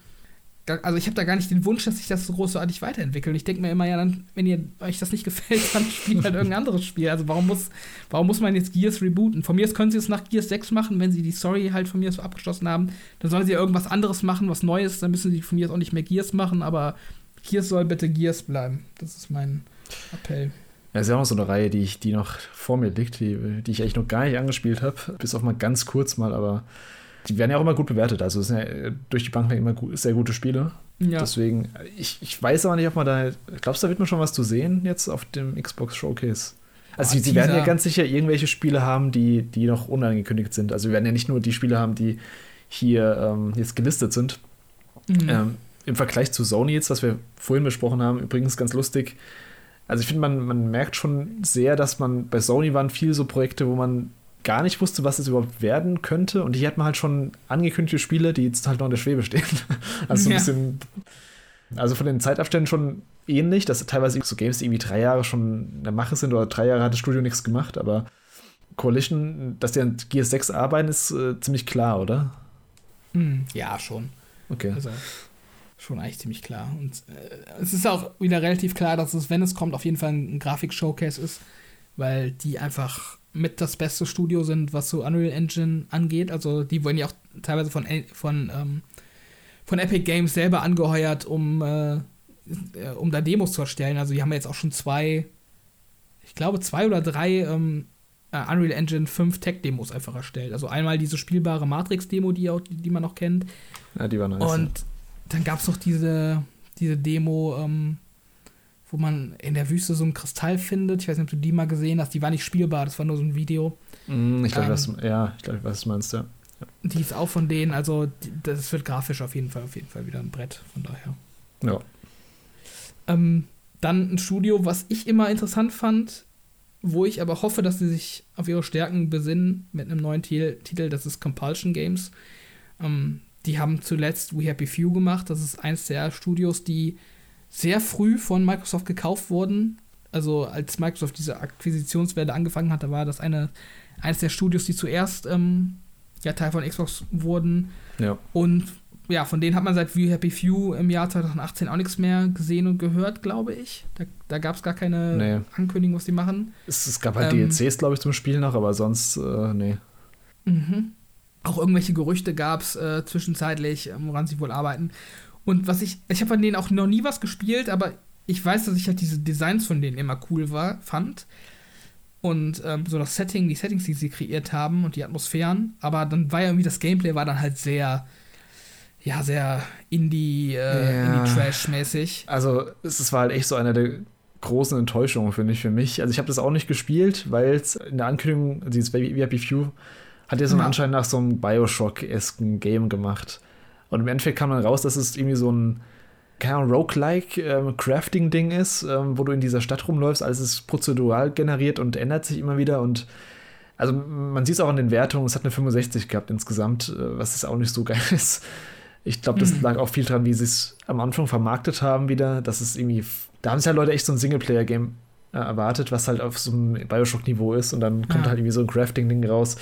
B: also ich habe da gar nicht den Wunsch, dass sich das so großartig weiterentwickelt. Ich denke mir immer, ja, dann, wenn ihr euch das nicht gefällt, dann *laughs* spielt halt irgendein anderes Spiel. Also warum muss, warum muss man jetzt Gears rebooten? Von mir aus können sie es nach Gears 6 machen, wenn sie die Story halt von mir so abgeschlossen haben. Dann sollen sie irgendwas anderes machen, was Neues. Dann müssen sie von mir aus auch nicht mehr Gears machen, aber Gears soll bitte Gears bleiben. Das ist mein Appell.
A: Ja, ist ja auch so eine Reihe, die, ich, die noch vor mir liegt, die, die ich eigentlich noch gar nicht angespielt habe, bis auf mal ganz kurz mal, aber die werden ja auch immer gut bewertet. Also es sind ja durch die Bank immer gut, sehr gute Spiele. Ja. Deswegen, ich, ich weiß aber nicht, ob man da. Glaubst du, da wird man schon was zu sehen jetzt auf dem Xbox Showcase? Also, oh, sie, sie werden ja ganz sicher irgendwelche Spiele haben, die, die noch unangekündigt sind. Also, wir werden ja nicht nur die Spiele haben, die hier ähm, jetzt gelistet sind. Mhm. Ähm, Im Vergleich zu Sony jetzt, was wir vorhin besprochen haben, übrigens ganz lustig. Also, ich finde, man, man merkt schon sehr, dass man bei Sony waren viel so Projekte, wo man gar nicht wusste, was es überhaupt werden könnte. Und hier hat man halt schon angekündigte Spiele, die jetzt halt noch in der Schwebe stehen. *laughs* also ja. ein bisschen. Also von den Zeitabständen schon ähnlich, dass teilweise so Games, irgendwie drei Jahre schon in der Mache sind oder drei Jahre hat das Studio nichts gemacht, aber Coalition, dass die an Gears 6 arbeiten, ist äh, ziemlich klar, oder?
B: Hm, ja, schon.
A: Okay.
B: Also schon eigentlich ziemlich klar. Und äh, es ist auch wieder relativ klar, dass es, wenn es kommt, auf jeden Fall ein Grafik-Showcase ist, weil die einfach mit das beste Studio sind, was so Unreal Engine angeht. Also die wurden ja auch teilweise von, von, ähm, von Epic Games selber angeheuert, um, äh, um da Demos zu erstellen. Also die haben jetzt auch schon zwei, ich glaube zwei oder drei ähm, äh, Unreal Engine 5 Tech-Demos einfach erstellt. Also einmal diese spielbare Matrix-Demo, die, die man noch kennt.
A: Ja, die war nice.
B: Und dann gab es noch diese, diese Demo, ähm, wo man in der Wüste so einen Kristall findet. Ich weiß nicht, ob du die mal gesehen hast. Die war nicht spielbar, das war nur so ein Video.
A: Mm, ich glaube, ähm, was, ja, ich glaube, was du meinst, ja. ja.
B: Die ist auch von denen, also das wird grafisch auf jeden Fall, auf jeden Fall wieder ein Brett, von daher.
A: Ja.
B: Ähm, dann ein Studio, was ich immer interessant fand, wo ich aber hoffe, dass sie sich auf ihre Stärken besinnen mit einem neuen Titel, das ist Compulsion Games. Ähm, die haben zuletzt We Happy Few gemacht. Das ist eins der Studios, die sehr früh von Microsoft gekauft wurden. Also als Microsoft diese Akquisitionswelle angefangen hat, da war das eine, eines der Studios, die zuerst ähm, ja, Teil von Xbox wurden.
A: Ja.
B: Und ja, von denen hat man seit We Happy Few im Jahr 2018 auch nichts mehr gesehen und gehört, glaube ich. Da, da gab es gar keine nee. Ankündigung, was die machen.
A: Es, es gab halt ähm, DLCs, glaube ich, zum Spiel noch, aber sonst, äh, nee.
B: Mhm. Auch irgendwelche Gerüchte gab es äh, zwischenzeitlich, woran sie wohl arbeiten. Und was ich, ich habe von denen auch noch nie was gespielt, aber ich weiß, dass ich halt diese Designs von denen immer cool war, fand. Und ähm, so das Setting, die Settings, die sie kreiert haben und die Atmosphären. Aber dann war ja irgendwie das Gameplay war dann halt sehr, ja, sehr Indie, äh, ja. Indie-Trash-mäßig.
A: Also es war halt echt so einer der großen Enttäuschungen, finde ich, für mich. Also ich habe das auch nicht gespielt, weil es in der Ankündigung, dieses Baby Happy Few, hat ja so einen ja. Anschein nach so einem Bioshock-esken Game gemacht. Und im Endeffekt kam dann raus, dass es irgendwie so ein Ahnung, Roguelike ähm, Crafting-Ding ist, ähm, wo du in dieser Stadt rumläufst, alles ist prozedural generiert und ändert sich immer wieder und also man sieht es auch an den Wertungen, es hat eine 65 gehabt insgesamt, äh, was ist auch nicht so *laughs* geil ist. Ich glaube, das mhm. lag auch viel dran, wie sie es am Anfang vermarktet haben wieder, dass es irgendwie, da haben sich ja Leute echt so ein Singleplayer-Game äh, erwartet, was halt auf so einem Bioshock-Niveau ist und dann kommt ja. halt irgendwie so ein Crafting-Ding raus.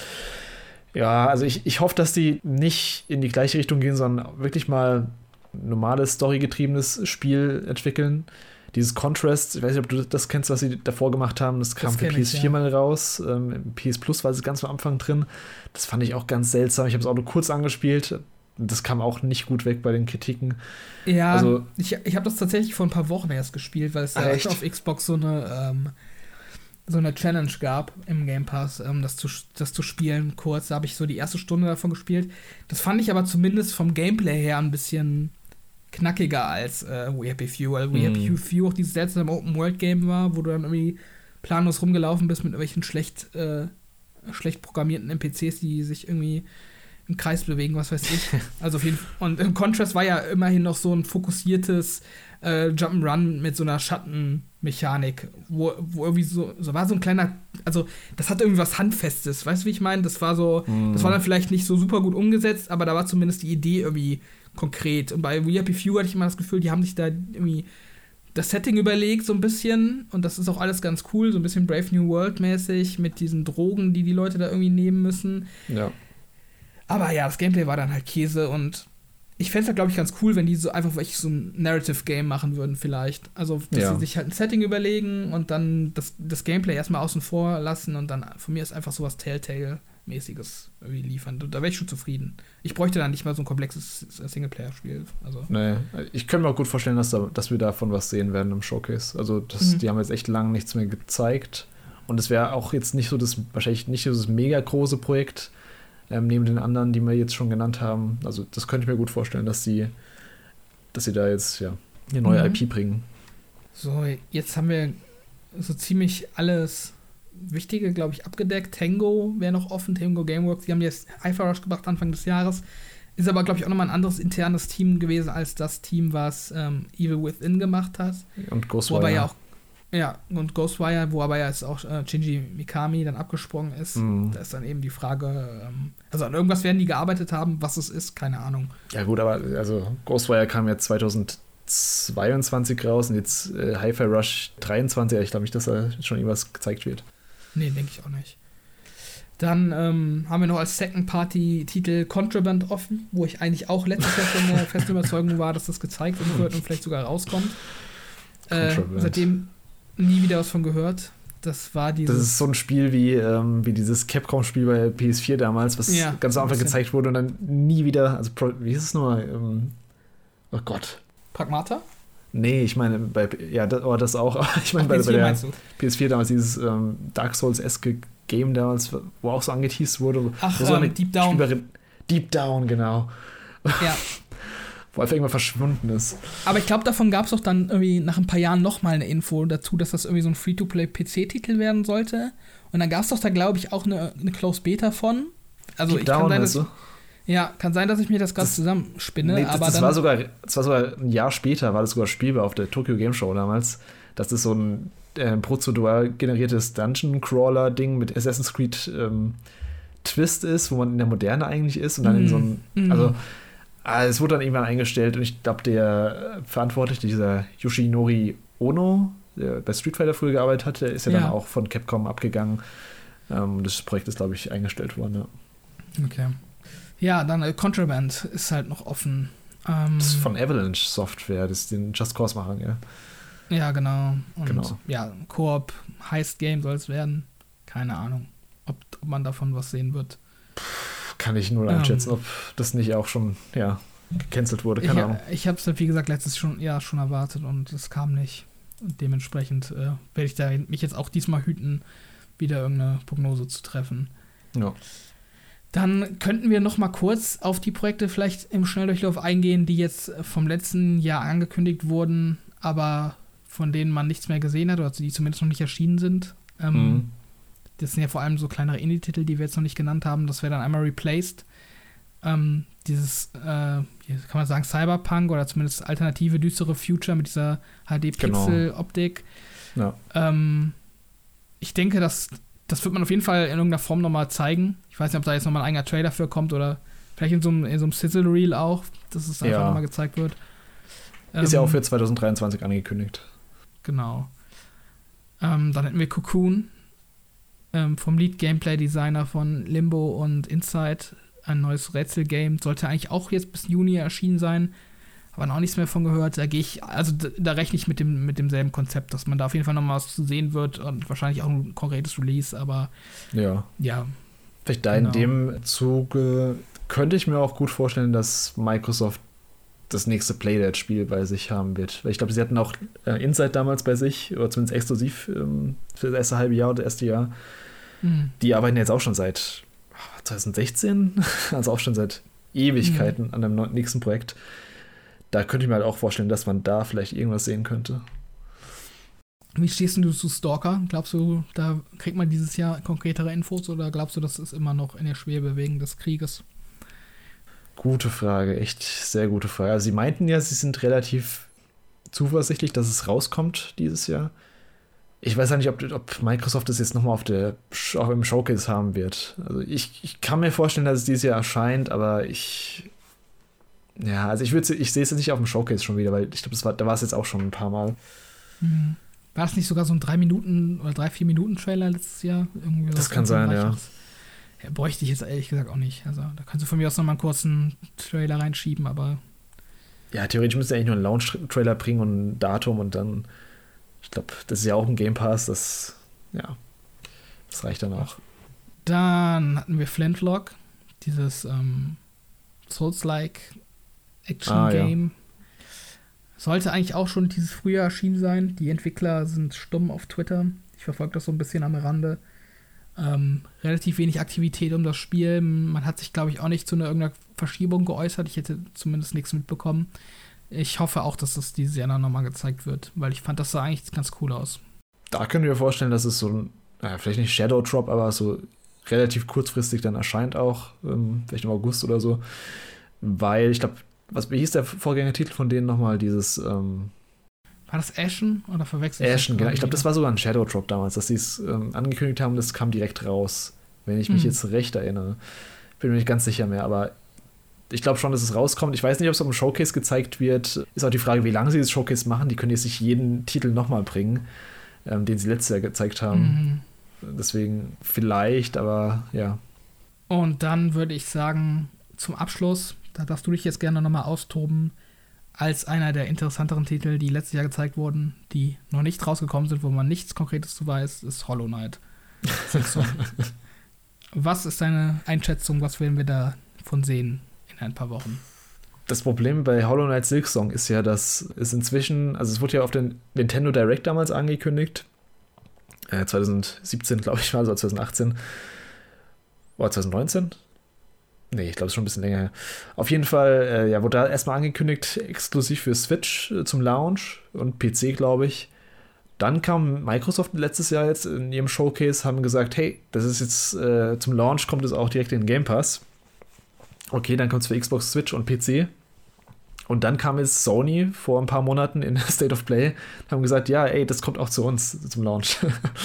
A: Ja, also ich, ich hoffe, dass die nicht in die gleiche Richtung gehen, sondern wirklich mal normales, storygetriebenes Spiel entwickeln. Dieses Contrast, ich weiß nicht, ob du das kennst, was sie davor gemacht haben, das kam das für PS4 ich, ja. mal raus. Ähm, PS Plus war es ganz am Anfang drin. Das fand ich auch ganz seltsam. Ich habe es auch nur kurz angespielt. Das kam auch nicht gut weg bei den Kritiken.
B: Ja, also, ich, ich habe das tatsächlich vor ein paar Wochen erst gespielt, weil es ja auf Xbox so eine ähm, so eine Challenge gab im Game Pass, ähm, das, zu, das zu spielen kurz. Da habe ich so die erste Stunde davon gespielt. Das fand ich aber zumindest vom Gameplay her ein bisschen knackiger als äh, We Happy Few, weil We mm. Happy Few auch dieses seltsame Open-World-Game war, wo du dann irgendwie planlos rumgelaufen bist mit irgendwelchen schlecht, äh, schlecht programmierten NPCs, die sich irgendwie im Kreis bewegen, was weiß ich. *laughs* Also auf jeden Fall. Und im Contrast war ja immerhin noch so ein fokussiertes äh, Jump'n'Run mit so einer Schattenmechanik, wo, wo irgendwie so, so war so ein kleiner, also das hatte irgendwie was Handfestes, weißt du, wie ich meine? Das war so, mm. das war dann vielleicht nicht so super gut umgesetzt, aber da war zumindest die Idee irgendwie konkret. Und bei We Happy Few hatte ich immer das Gefühl, die haben sich da irgendwie das Setting überlegt, so ein bisschen. Und das ist auch alles ganz cool, so ein bisschen Brave New World mäßig, mit diesen Drogen, die die Leute da irgendwie nehmen müssen.
A: Ja.
B: Aber ja, das Gameplay war dann halt Käse und ich fände es halt, glaube ich, ganz cool, wenn die so einfach wirklich so ein Narrative-Game machen würden, vielleicht. Also, dass ja. sie sich halt ein Setting überlegen und dann das, das Gameplay erstmal außen vor lassen und dann von mir ist einfach sowas Telltale mäßiges irgendwie liefern. Da wäre ich schon zufrieden. Ich bräuchte dann nicht mal so ein komplexes Singleplayer-Spiel. Also.
A: Nee, ich könnte mir auch gut vorstellen, dass, da, dass wir davon was sehen werden im Showcase. Also das, mhm. die haben jetzt echt lange nichts mehr gezeigt. Und es wäre auch jetzt nicht so das, wahrscheinlich nicht so das mega große Projekt, ähm, neben den anderen, die wir jetzt schon genannt haben. Also das könnte ich mir gut vorstellen, dass sie, dass sie da jetzt ja eine neue mhm. IP bringen.
B: So, jetzt haben wir so ziemlich alles Wichtige, glaube ich, abgedeckt. Tango wäre noch offen, Tango Gameworks. Die haben jetzt Hyper Rush gebracht Anfang des Jahres. Ist aber, glaube ich, auch nochmal ein anderes internes Team gewesen als das Team, was ähm, Evil Within gemacht hat.
A: Und Ghostwire. Wo
B: ja auch ja, und Ghostwire, wo aber ja jetzt auch äh, Shinji Mikami dann abgesprungen ist. Mhm. Da ist dann eben die Frage, ähm, also an irgendwas werden die gearbeitet haben, was es ist, keine Ahnung.
A: Ja, gut, aber also Ghostwire kam ja 2022 raus und jetzt äh, Hi-Fi Rush 23. Ich glaube nicht, dass da schon irgendwas gezeigt wird.
B: Nee, denke ich auch nicht. Dann ähm, haben wir noch als Second Party Titel Contraband offen, wo ich eigentlich auch letztes Jahr schon der *laughs* festen Überzeugung war, dass das gezeigt wird und vielleicht sogar rauskommt. Äh, seitdem nie wieder was von gehört. Das war dieses.
A: Das ist so ein Spiel wie, ähm, wie dieses Capcom-Spiel bei PS4 damals, was ja, ganz am Anfang gezeigt wurde und dann nie wieder. Also, wie ist es nochmal? Ähm, oh Gott.
B: Pragmata?
A: Nee, ich meine, bei, ja, das, oh, das auch. *laughs* ich meine, bei, bei, der PS4 damals dieses ähm, Dark Souls-eske Game damals, wo auch so angeteased wurde.
B: Ach, so ähm, Deep Down. Spielerin,
A: Deep Down, genau.
B: Ja. *laughs*
A: wo einfach irgendwann verschwunden ist.
B: Aber ich glaube, davon gab es auch dann irgendwie nach ein paar Jahren nochmal eine Info dazu, dass das irgendwie so ein Free-to-Play-PC-Titel werden sollte. Und dann gab es doch da, glaube ich, auch eine, eine Close Beta von. Also Deep ich Down, kann sein, dass, du? Ja, kann sein, dass ich mir das ganz zusammenspinne. Nee, das, aber
A: das war sogar, das war sogar ein Jahr später, war das sogar spielbar auf der Tokyo Game Show damals. Das ist so ein äh, prozedural generiertes Dungeon Crawler Ding mit Assassin's Creed ähm, Twist ist, wo man in der Moderne eigentlich ist und dann mm. in so einem, mm. also Ah, es wurde dann irgendwann eingestellt und ich glaube, der Verantwortliche, dieser Yoshinori Ono, der bei Street Fighter früher gearbeitet hatte, ist ja, ja. dann auch von Capcom abgegangen. Ähm, das Projekt ist, glaube ich, eingestellt worden.
B: Ja. Okay. Ja, dann äh, Contraband ist halt noch offen.
A: Ähm, das ist von Avalanche Software, das ist den Just Cause machen, ja.
B: Ja, genau. Und genau. ja, Koop, Heist Game soll es werden. Keine Ahnung, ob, ob man davon was sehen wird.
A: Puh kann ich nur einschätzen, ähm, ob das nicht auch schon, ja, gecancelt wurde. Keine
B: ich,
A: Ahnung.
B: Ich habe es, wie gesagt, letztes schon, Jahr schon erwartet und es kam nicht. Und dementsprechend äh, werde ich da mich jetzt auch diesmal hüten, wieder irgendeine Prognose zu treffen.
A: Ja.
B: Dann könnten wir noch mal kurz auf die Projekte vielleicht im Schnelldurchlauf eingehen, die jetzt vom letzten Jahr angekündigt wurden, aber von denen man nichts mehr gesehen hat, oder die zumindest noch nicht erschienen sind. Ähm, mhm. Das sind ja vor allem so kleinere Indie-Titel, die wir jetzt noch nicht genannt haben. Das wäre dann einmal Replaced. Ähm, dieses, äh, kann man sagen, Cyberpunk oder zumindest alternative, düstere Future mit dieser HD-Pixel-Optik.
A: Genau.
B: Ja. Ähm, ich denke, das, das wird man auf jeden Fall in irgendeiner Form nochmal zeigen. Ich weiß nicht, ob da jetzt nochmal ein eigener Trailer für kommt oder vielleicht in so einem, in so einem Sizzle-Reel auch, dass es einfach ja. nochmal gezeigt wird.
A: Ist ähm, ja auch für 2023 angekündigt.
B: Genau. Ähm, dann hätten wir Cocoon, ähm, vom Lead-Gameplay-Designer von Limbo und Inside. Ein neues Rätsel-Game. Sollte eigentlich auch jetzt bis Juni erschienen sein. Aber noch nichts mehr von gehört. Da gehe ich, also da rechne ich mit, dem, mit demselben Konzept, dass man da auf jeden Fall noch mal was zu sehen wird und wahrscheinlich auch ein konkretes Release, aber
A: ja.
B: Ja.
A: Vielleicht da genau. in dem Zuge könnte ich mir auch gut vorstellen, dass Microsoft das nächste Playdead-Spiel bei sich haben wird. Weil ich glaube, sie hatten auch äh, Inside damals bei sich, oder zumindest exklusiv ähm, für das erste halbe Jahr oder das erste Jahr. Mhm. Die arbeiten jetzt auch schon seit 2016, *laughs* also auch schon seit Ewigkeiten mhm. an dem nächsten Projekt. Da könnte ich mir halt auch vorstellen, dass man da vielleicht irgendwas sehen könnte.
B: Wie stehst du zu Stalker? Glaubst du, da kriegt man dieses Jahr konkretere Infos oder glaubst du, das ist immer noch in der Schwebe wegen des Krieges?
A: Gute Frage, echt sehr gute Frage. Also sie meinten ja, sie sind relativ zuversichtlich, dass es rauskommt dieses Jahr. Ich weiß ja nicht, ob, ob Microsoft das jetzt nochmal auf der auch im Showcase haben wird. Also ich, ich kann mir vorstellen, dass es dieses Jahr erscheint, aber ich. Ja, also ich würde ich sehe es jetzt nicht auf dem Showcase schon wieder, weil ich glaube, war, da war es jetzt auch schon ein paar Mal.
B: Mhm. War es nicht sogar so ein 3 Minuten oder 3, 4 Minuten Trailer letztes Jahr?
A: Irgendwie das kann sein, ja. Das?
B: Ja, bräuchte ich jetzt ehrlich gesagt auch nicht. Also da kannst du von mir aus nochmal einen kurzen Trailer reinschieben, aber.
A: Ja, theoretisch müsste eigentlich nur einen Launch-Trailer bringen und ein Datum und dann. Ich glaube, das ist ja auch ein Game Pass, das. Ja. Das reicht dann auch.
B: Dann hatten wir Flintlock, dieses ähm, Souls-like Action-Game. Ah, ja. Sollte eigentlich auch schon dieses Frühjahr erschienen sein. Die Entwickler sind stumm auf Twitter. Ich verfolge das so ein bisschen am Rande. Ähm, relativ wenig Aktivität um das Spiel. Man hat sich, glaube ich, auch nicht zu einer irgendeiner Verschiebung geäußert. Ich hätte zumindest nichts mitbekommen. Ich hoffe auch, dass das dieses Jahr nochmal gezeigt wird, weil ich fand, das sah eigentlich ganz cool aus.
A: Da können wir vorstellen, dass es so ein, naja, vielleicht nicht Shadow Drop, aber so relativ kurzfristig dann erscheint auch, ähm, vielleicht im August oder so. Weil ich glaube, was wie hieß der Vorgängertitel von denen nochmal? Dieses. Ähm,
B: war das Ashen oder verwechselt?
A: Ashen, genau. Ich glaube, das war sogar ein Shadow Drop damals, dass sie es ähm, angekündigt haben, das kam direkt raus. Wenn ich mich hm. jetzt recht erinnere. Bin mir nicht ganz sicher mehr, aber ich glaube schon, dass es rauskommt. Ich weiß nicht, ob es auf dem Showcase gezeigt wird. Ist auch die Frage, wie lange sie das Showcase machen. Die können jetzt nicht jeden Titel nochmal bringen, ähm, den sie letztes Jahr gezeigt haben. Mhm. Deswegen vielleicht, aber ja.
B: Und dann würde ich sagen, zum Abschluss, da darfst du dich jetzt gerne nochmal austoben, als einer der interessanteren Titel, die letztes Jahr gezeigt wurden, die noch nicht rausgekommen sind, wo man nichts Konkretes zu weiß, ist Hollow Knight. *laughs* was ist deine Einschätzung? Was werden wir davon sehen in ein paar Wochen?
A: Das Problem bei Hollow Knight Silksong ist ja, dass es inzwischen, also es wurde ja auf den Nintendo Direct damals angekündigt, äh, 2017 glaube ich war, also 2018 oder 2019, Nee, ich glaube, es ist schon ein bisschen länger. Auf jeden Fall, äh, ja, wurde da erstmal angekündigt, exklusiv für Switch äh, zum Launch und PC, glaube ich. Dann kam Microsoft letztes Jahr jetzt in ihrem Showcase, haben gesagt, hey, das ist jetzt äh, zum Launch, kommt es auch direkt in Game Pass. Okay, dann kommt es für Xbox, Switch und PC. Und dann kam jetzt Sony vor ein paar Monaten in *laughs* State of Play, haben gesagt, ja, ey, das kommt auch zu uns zum Launch.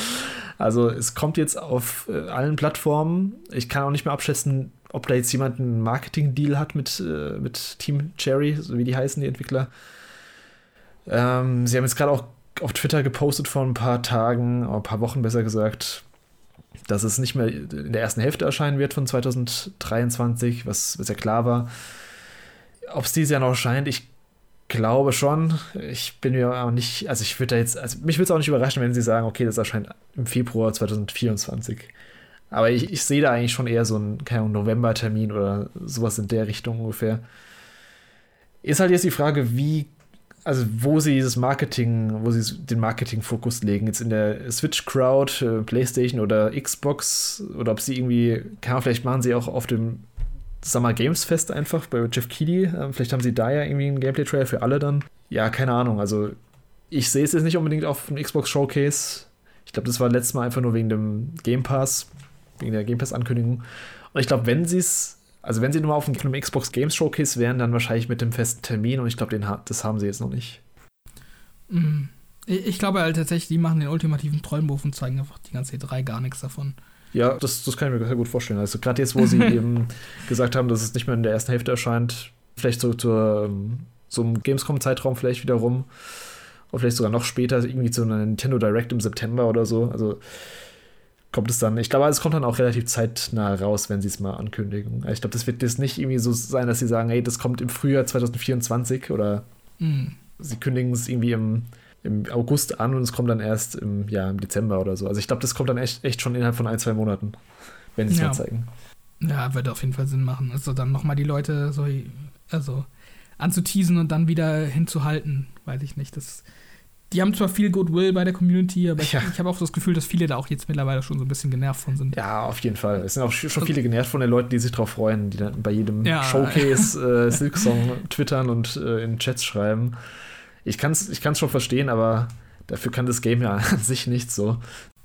A: *laughs* also es kommt jetzt auf äh, allen Plattformen. Ich kann auch nicht mehr abschätzen, ob da jetzt jemand einen Marketing-Deal hat mit, äh, mit Team Cherry, so wie die heißen, die Entwickler. Ähm, sie haben jetzt gerade auch auf Twitter gepostet vor ein paar Tagen, ein paar Wochen besser gesagt, dass es nicht mehr in der ersten Hälfte erscheinen wird von 2023, was, was ja klar war. Ob es dieses Jahr noch erscheint, ich glaube schon. Ich bin mir auch nicht, also ich würde da jetzt, also mich würde es auch nicht überraschen, wenn sie sagen, okay, das erscheint im Februar 2024. Aber ich, ich sehe da eigentlich schon eher so einen, November-Termin oder sowas in der Richtung ungefähr. Ist halt jetzt die Frage, wie, also wo sie dieses Marketing, wo sie den Marketing-Fokus legen. Jetzt in der Switch-Crowd, äh, PlayStation oder Xbox oder ob sie irgendwie, kann vielleicht machen sie auch auf dem Summer Games Fest einfach bei Jeff Keighley. Äh, vielleicht haben sie da ja irgendwie einen Gameplay-Trailer für alle dann. Ja, keine Ahnung. Also ich sehe es jetzt nicht unbedingt auf dem Xbox Showcase. Ich glaube, das war letztes Mal einfach nur wegen dem Game Pass wegen der Game Pass-Ankündigung. Und ich glaube, wenn sie es, also wenn sie nur auf einem Xbox Games Showcase wären, dann wahrscheinlich mit dem festen Termin und ich glaube, das haben sie jetzt noch nicht.
B: Mhm. Ich glaube halt tatsächlich, die machen den ultimativen Trollenwurf und zeigen einfach die ganze E3 gar nichts davon.
A: Ja, das, das kann ich mir sehr gut vorstellen. Also gerade jetzt, wo sie *laughs* eben gesagt haben, dass es nicht mehr in der ersten Hälfte erscheint, vielleicht so zur so einem Gamescom-Zeitraum vielleicht wieder rum. Oder vielleicht sogar noch später, irgendwie zu einer Nintendo Direct im September oder so. Also kommt es dann, ich glaube, es kommt dann auch relativ zeitnah raus, wenn sie es mal ankündigen. Ich glaube, das wird jetzt nicht irgendwie so sein, dass sie sagen, hey, das kommt im Frühjahr 2024 oder mhm. sie kündigen es irgendwie im, im August an und es kommt dann erst im, ja, im Dezember oder so. Also ich glaube, das kommt dann echt, echt schon innerhalb von ein, zwei Monaten, wenn sie es ja. mal zeigen.
B: Ja, würde auf jeden Fall Sinn machen. Also dann nochmal die Leute so, also anzuteasen und dann wieder hinzuhalten, weiß ich nicht. Das die haben zwar viel Goodwill bei der Community, aber ja. ich, ich habe auch das Gefühl, dass viele da auch jetzt mittlerweile schon so ein bisschen genervt von sind.
A: Ja, auf jeden Fall. Es sind auch schon viele genervt von den Leuten, die sich darauf freuen, die dann bei jedem ja. Showcase *laughs* äh, Silksong twittern und äh, in Chats schreiben. Ich kann es ich kann's schon verstehen, aber dafür kann das Game ja *laughs* an sich nicht so.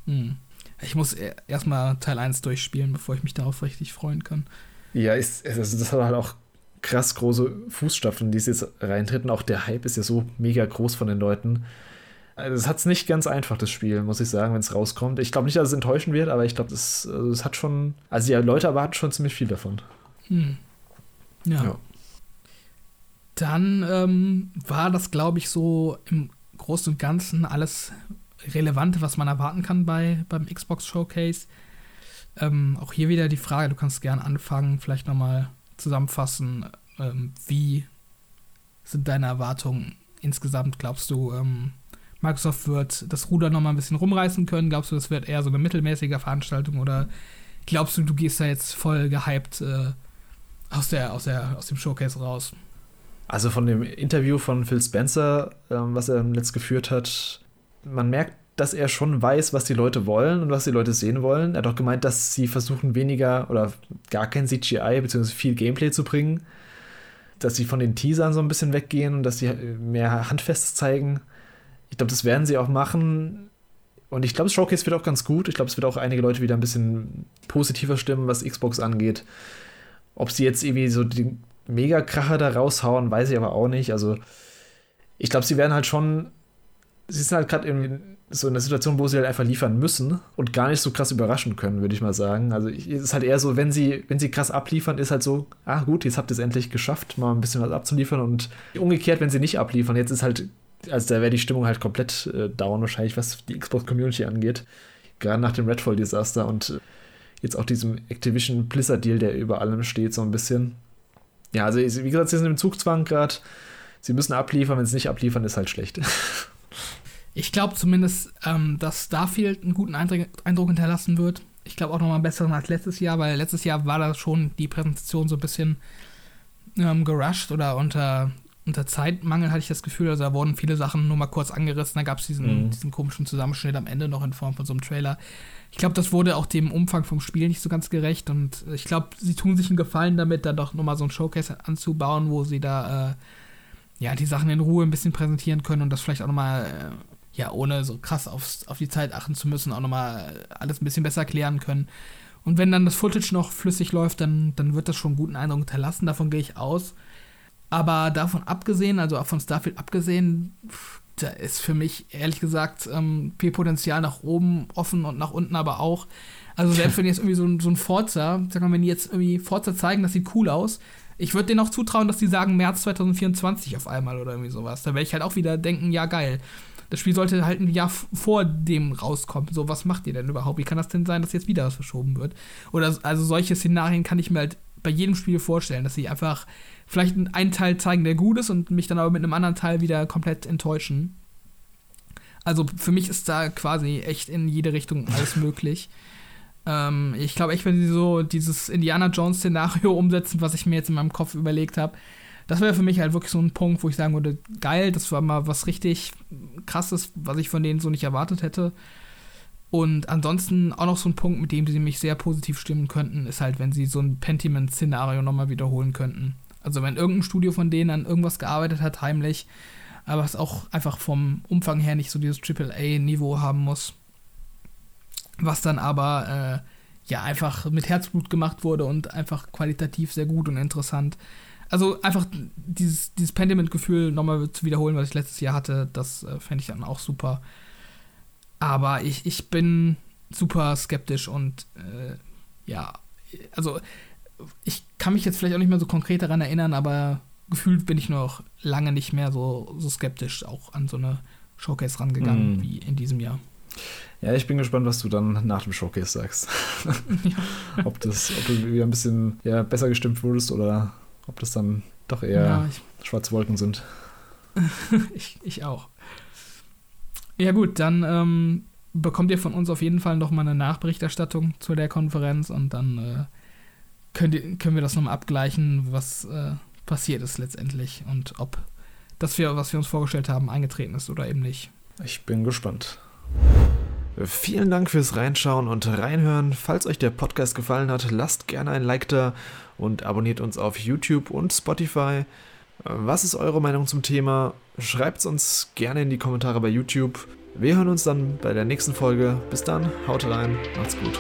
B: Hm. Ich muss e-, erstmal Teil 1 durchspielen, bevor ich mich darauf richtig freuen kann.
A: Ja, ist, also das hat halt auch krass große Fußstapfen, die es jetzt reintreten. Auch der Hype ist ja so mega groß von den Leuten. Also es hat es nicht ganz einfach, das Spiel, muss ich sagen, wenn es rauskommt. Ich glaube nicht, dass es enttäuschen wird, aber ich glaube, es, also es hat schon. Also die Leute erwarten schon ziemlich viel davon. Hm.
B: Ja. ja. Dann ähm, war das, glaube ich, so im Großen und Ganzen alles Relevante, was man erwarten kann bei, beim Xbox Showcase. Ähm, auch hier wieder die Frage, du kannst gerne anfangen, vielleicht nochmal zusammenfassen, ähm, wie sind deine Erwartungen insgesamt? Glaubst du, ähm, Microsoft wird das Ruder noch mal ein bisschen rumreißen können? Glaubst du, das wird eher so eine mittelmäßige Veranstaltung oder glaubst du, du gehst da jetzt voll gehypt äh, aus, der, aus, der, aus dem Showcase raus?
A: Also von dem Interview von Phil Spencer, ähm, was er letzt geführt hat, man merkt, dass er schon weiß, was die Leute wollen und was die Leute sehen wollen. Er hat auch gemeint, dass sie versuchen, weniger oder gar kein CGI bzw. viel Gameplay zu bringen. Dass sie von den Teasern so ein bisschen weggehen und dass sie mehr Handfestes zeigen. Ich glaube, das werden sie auch machen. Und ich glaube, das Showcase wird auch ganz gut. Ich glaube, es wird auch einige Leute wieder ein bisschen positiver stimmen, was Xbox angeht. Ob sie jetzt irgendwie so die Mega-Kracher da raushauen, weiß ich aber auch nicht. Also, ich glaube, sie werden halt schon. Sie sind halt gerade in so in der Situation, wo sie halt einfach liefern müssen und gar nicht so krass überraschen können, würde ich mal sagen. Also es ist halt eher so, wenn sie, wenn sie krass abliefern, ist halt so, ah gut, jetzt habt ihr es endlich geschafft, mal ein bisschen was abzuliefern und umgekehrt, wenn sie nicht abliefern, jetzt ist halt, also da wäre die Stimmung halt komplett äh, down wahrscheinlich, was die Xbox-Community angeht. Gerade nach dem Redfall-Desaster und äh, jetzt auch diesem Activision Blizzard-Deal, der über allem steht, so ein bisschen. Ja, also wie gesagt, sie sind im Zugzwang gerade. Sie müssen abliefern, wenn sie nicht abliefern, ist halt schlecht. *laughs*
B: Ich glaube zumindest, ähm, dass Starfield einen guten Eindruck, hinterlassen wird. Ich glaube auch nochmal besseren als letztes Jahr, weil letztes Jahr war da schon die Präsentation so ein bisschen ähm, gerusht oder unter, unter Zeitmangel, hatte ich das Gefühl. Also da wurden viele Sachen nur mal kurz angerissen. Da gab es diesen, mhm. diesen komischen Zusammenschnitt am Ende noch in Form von so einem Trailer. Ich glaube, das wurde auch dem Umfang vom Spiel nicht so ganz gerecht und ich glaube, sie tun sich einen Gefallen damit, da doch nochmal so ein Showcase anzubauen, wo sie da äh, ja die Sachen in Ruhe ein bisschen präsentieren können und das vielleicht auch nochmal äh, ja, ohne so krass aufs, auf die Zeit achten zu müssen, auch nochmal alles ein bisschen besser klären können. Und wenn dann das Footage noch flüssig läuft, dann, dann wird das schon einen guten Eindruck hinterlassen, davon gehe ich aus. Aber davon abgesehen, also auch von Starfield abgesehen, da ist für mich ehrlich gesagt ähm, viel Potenzial nach oben offen und nach unten aber auch. Also selbst wenn *laughs* jetzt irgendwie so ein, so ein Forza, sag mal, wenn die jetzt irgendwie Forza zeigen, das sieht cool aus, ich würde denen auch zutrauen, dass die sagen März 2024 auf einmal oder irgendwie sowas. Da werde ich halt auch wieder denken, ja geil das Spiel sollte halt ein Jahr vor dem rauskommen. So, was macht ihr denn überhaupt? Wie kann das denn sein, dass jetzt wieder was verschoben wird? Oder also solche Szenarien kann ich mir halt bei jedem Spiel vorstellen, dass sie einfach vielleicht einen Teil zeigen, der gut ist und mich dann aber mit einem anderen Teil wieder komplett enttäuschen. Also für mich ist da quasi echt in jede Richtung alles *laughs* möglich. ähm, ich glaube echt, wenn sie so dieses Indiana Jones-Szenario *laughs* umsetzen, was ich mir jetzt in meinem Kopf überlegt habe, das wäre für mich halt wirklich so ein Punkt, wo ich sagen würde, geil, das war mal was richtig krasses, was ich von denen so nicht erwartet hätte. Und ansonsten auch noch so ein Punkt, mit dem sie mich sehr positiv stimmen könnten, ist halt, wenn sie so ein Pentiment-Szenario nochmal wiederholen könnten. Also wenn irgendein Studio von denen an irgendwas gearbeitet hat, heimlich, aber es auch einfach vom Umfang her nicht so dieses AAA-Niveau haben muss. Was dann aber äh, ja einfach mit Herzblut gemacht wurde und einfach qualitativ sehr gut und interessant also einfach dieses, dieses Pendiment-Gefühl nochmal zu wiederholen, was ich letztes Jahr hatte, das äh, fände ich dann auch super. Aber ich, ich bin super skeptisch und äh, ja, also ich kann mich jetzt vielleicht auch nicht mehr so konkret daran erinnern, aber gefühlt bin ich noch lange nicht mehr so, so skeptisch auch an so eine Showcase rangegangen mm. wie in diesem Jahr.
A: Ja, ich bin gespannt, was du dann nach dem Showcase sagst. *laughs* ja. ob, das, ob du wieder ein bisschen ja, besser gestimmt wurdest oder ob das dann doch eher ja, ich, schwarze Wolken sind. *laughs*
B: ich, ich auch. Ja, gut, dann ähm, bekommt ihr von uns auf jeden Fall noch mal eine Nachberichterstattung zu der Konferenz und dann äh, könnt können wir das nochmal abgleichen, was äh, passiert ist letztendlich und ob das, wir, was wir uns vorgestellt haben, eingetreten ist oder eben nicht.
A: Ich bin gespannt. Vielen Dank fürs Reinschauen und Reinhören. Falls euch der Podcast gefallen hat, lasst gerne ein Like da und abonniert uns auf YouTube und Spotify. Was ist eure Meinung zum Thema? Schreibt es uns gerne in die Kommentare bei YouTube. Wir hören uns dann bei der nächsten Folge. Bis dann, haut rein, macht's gut.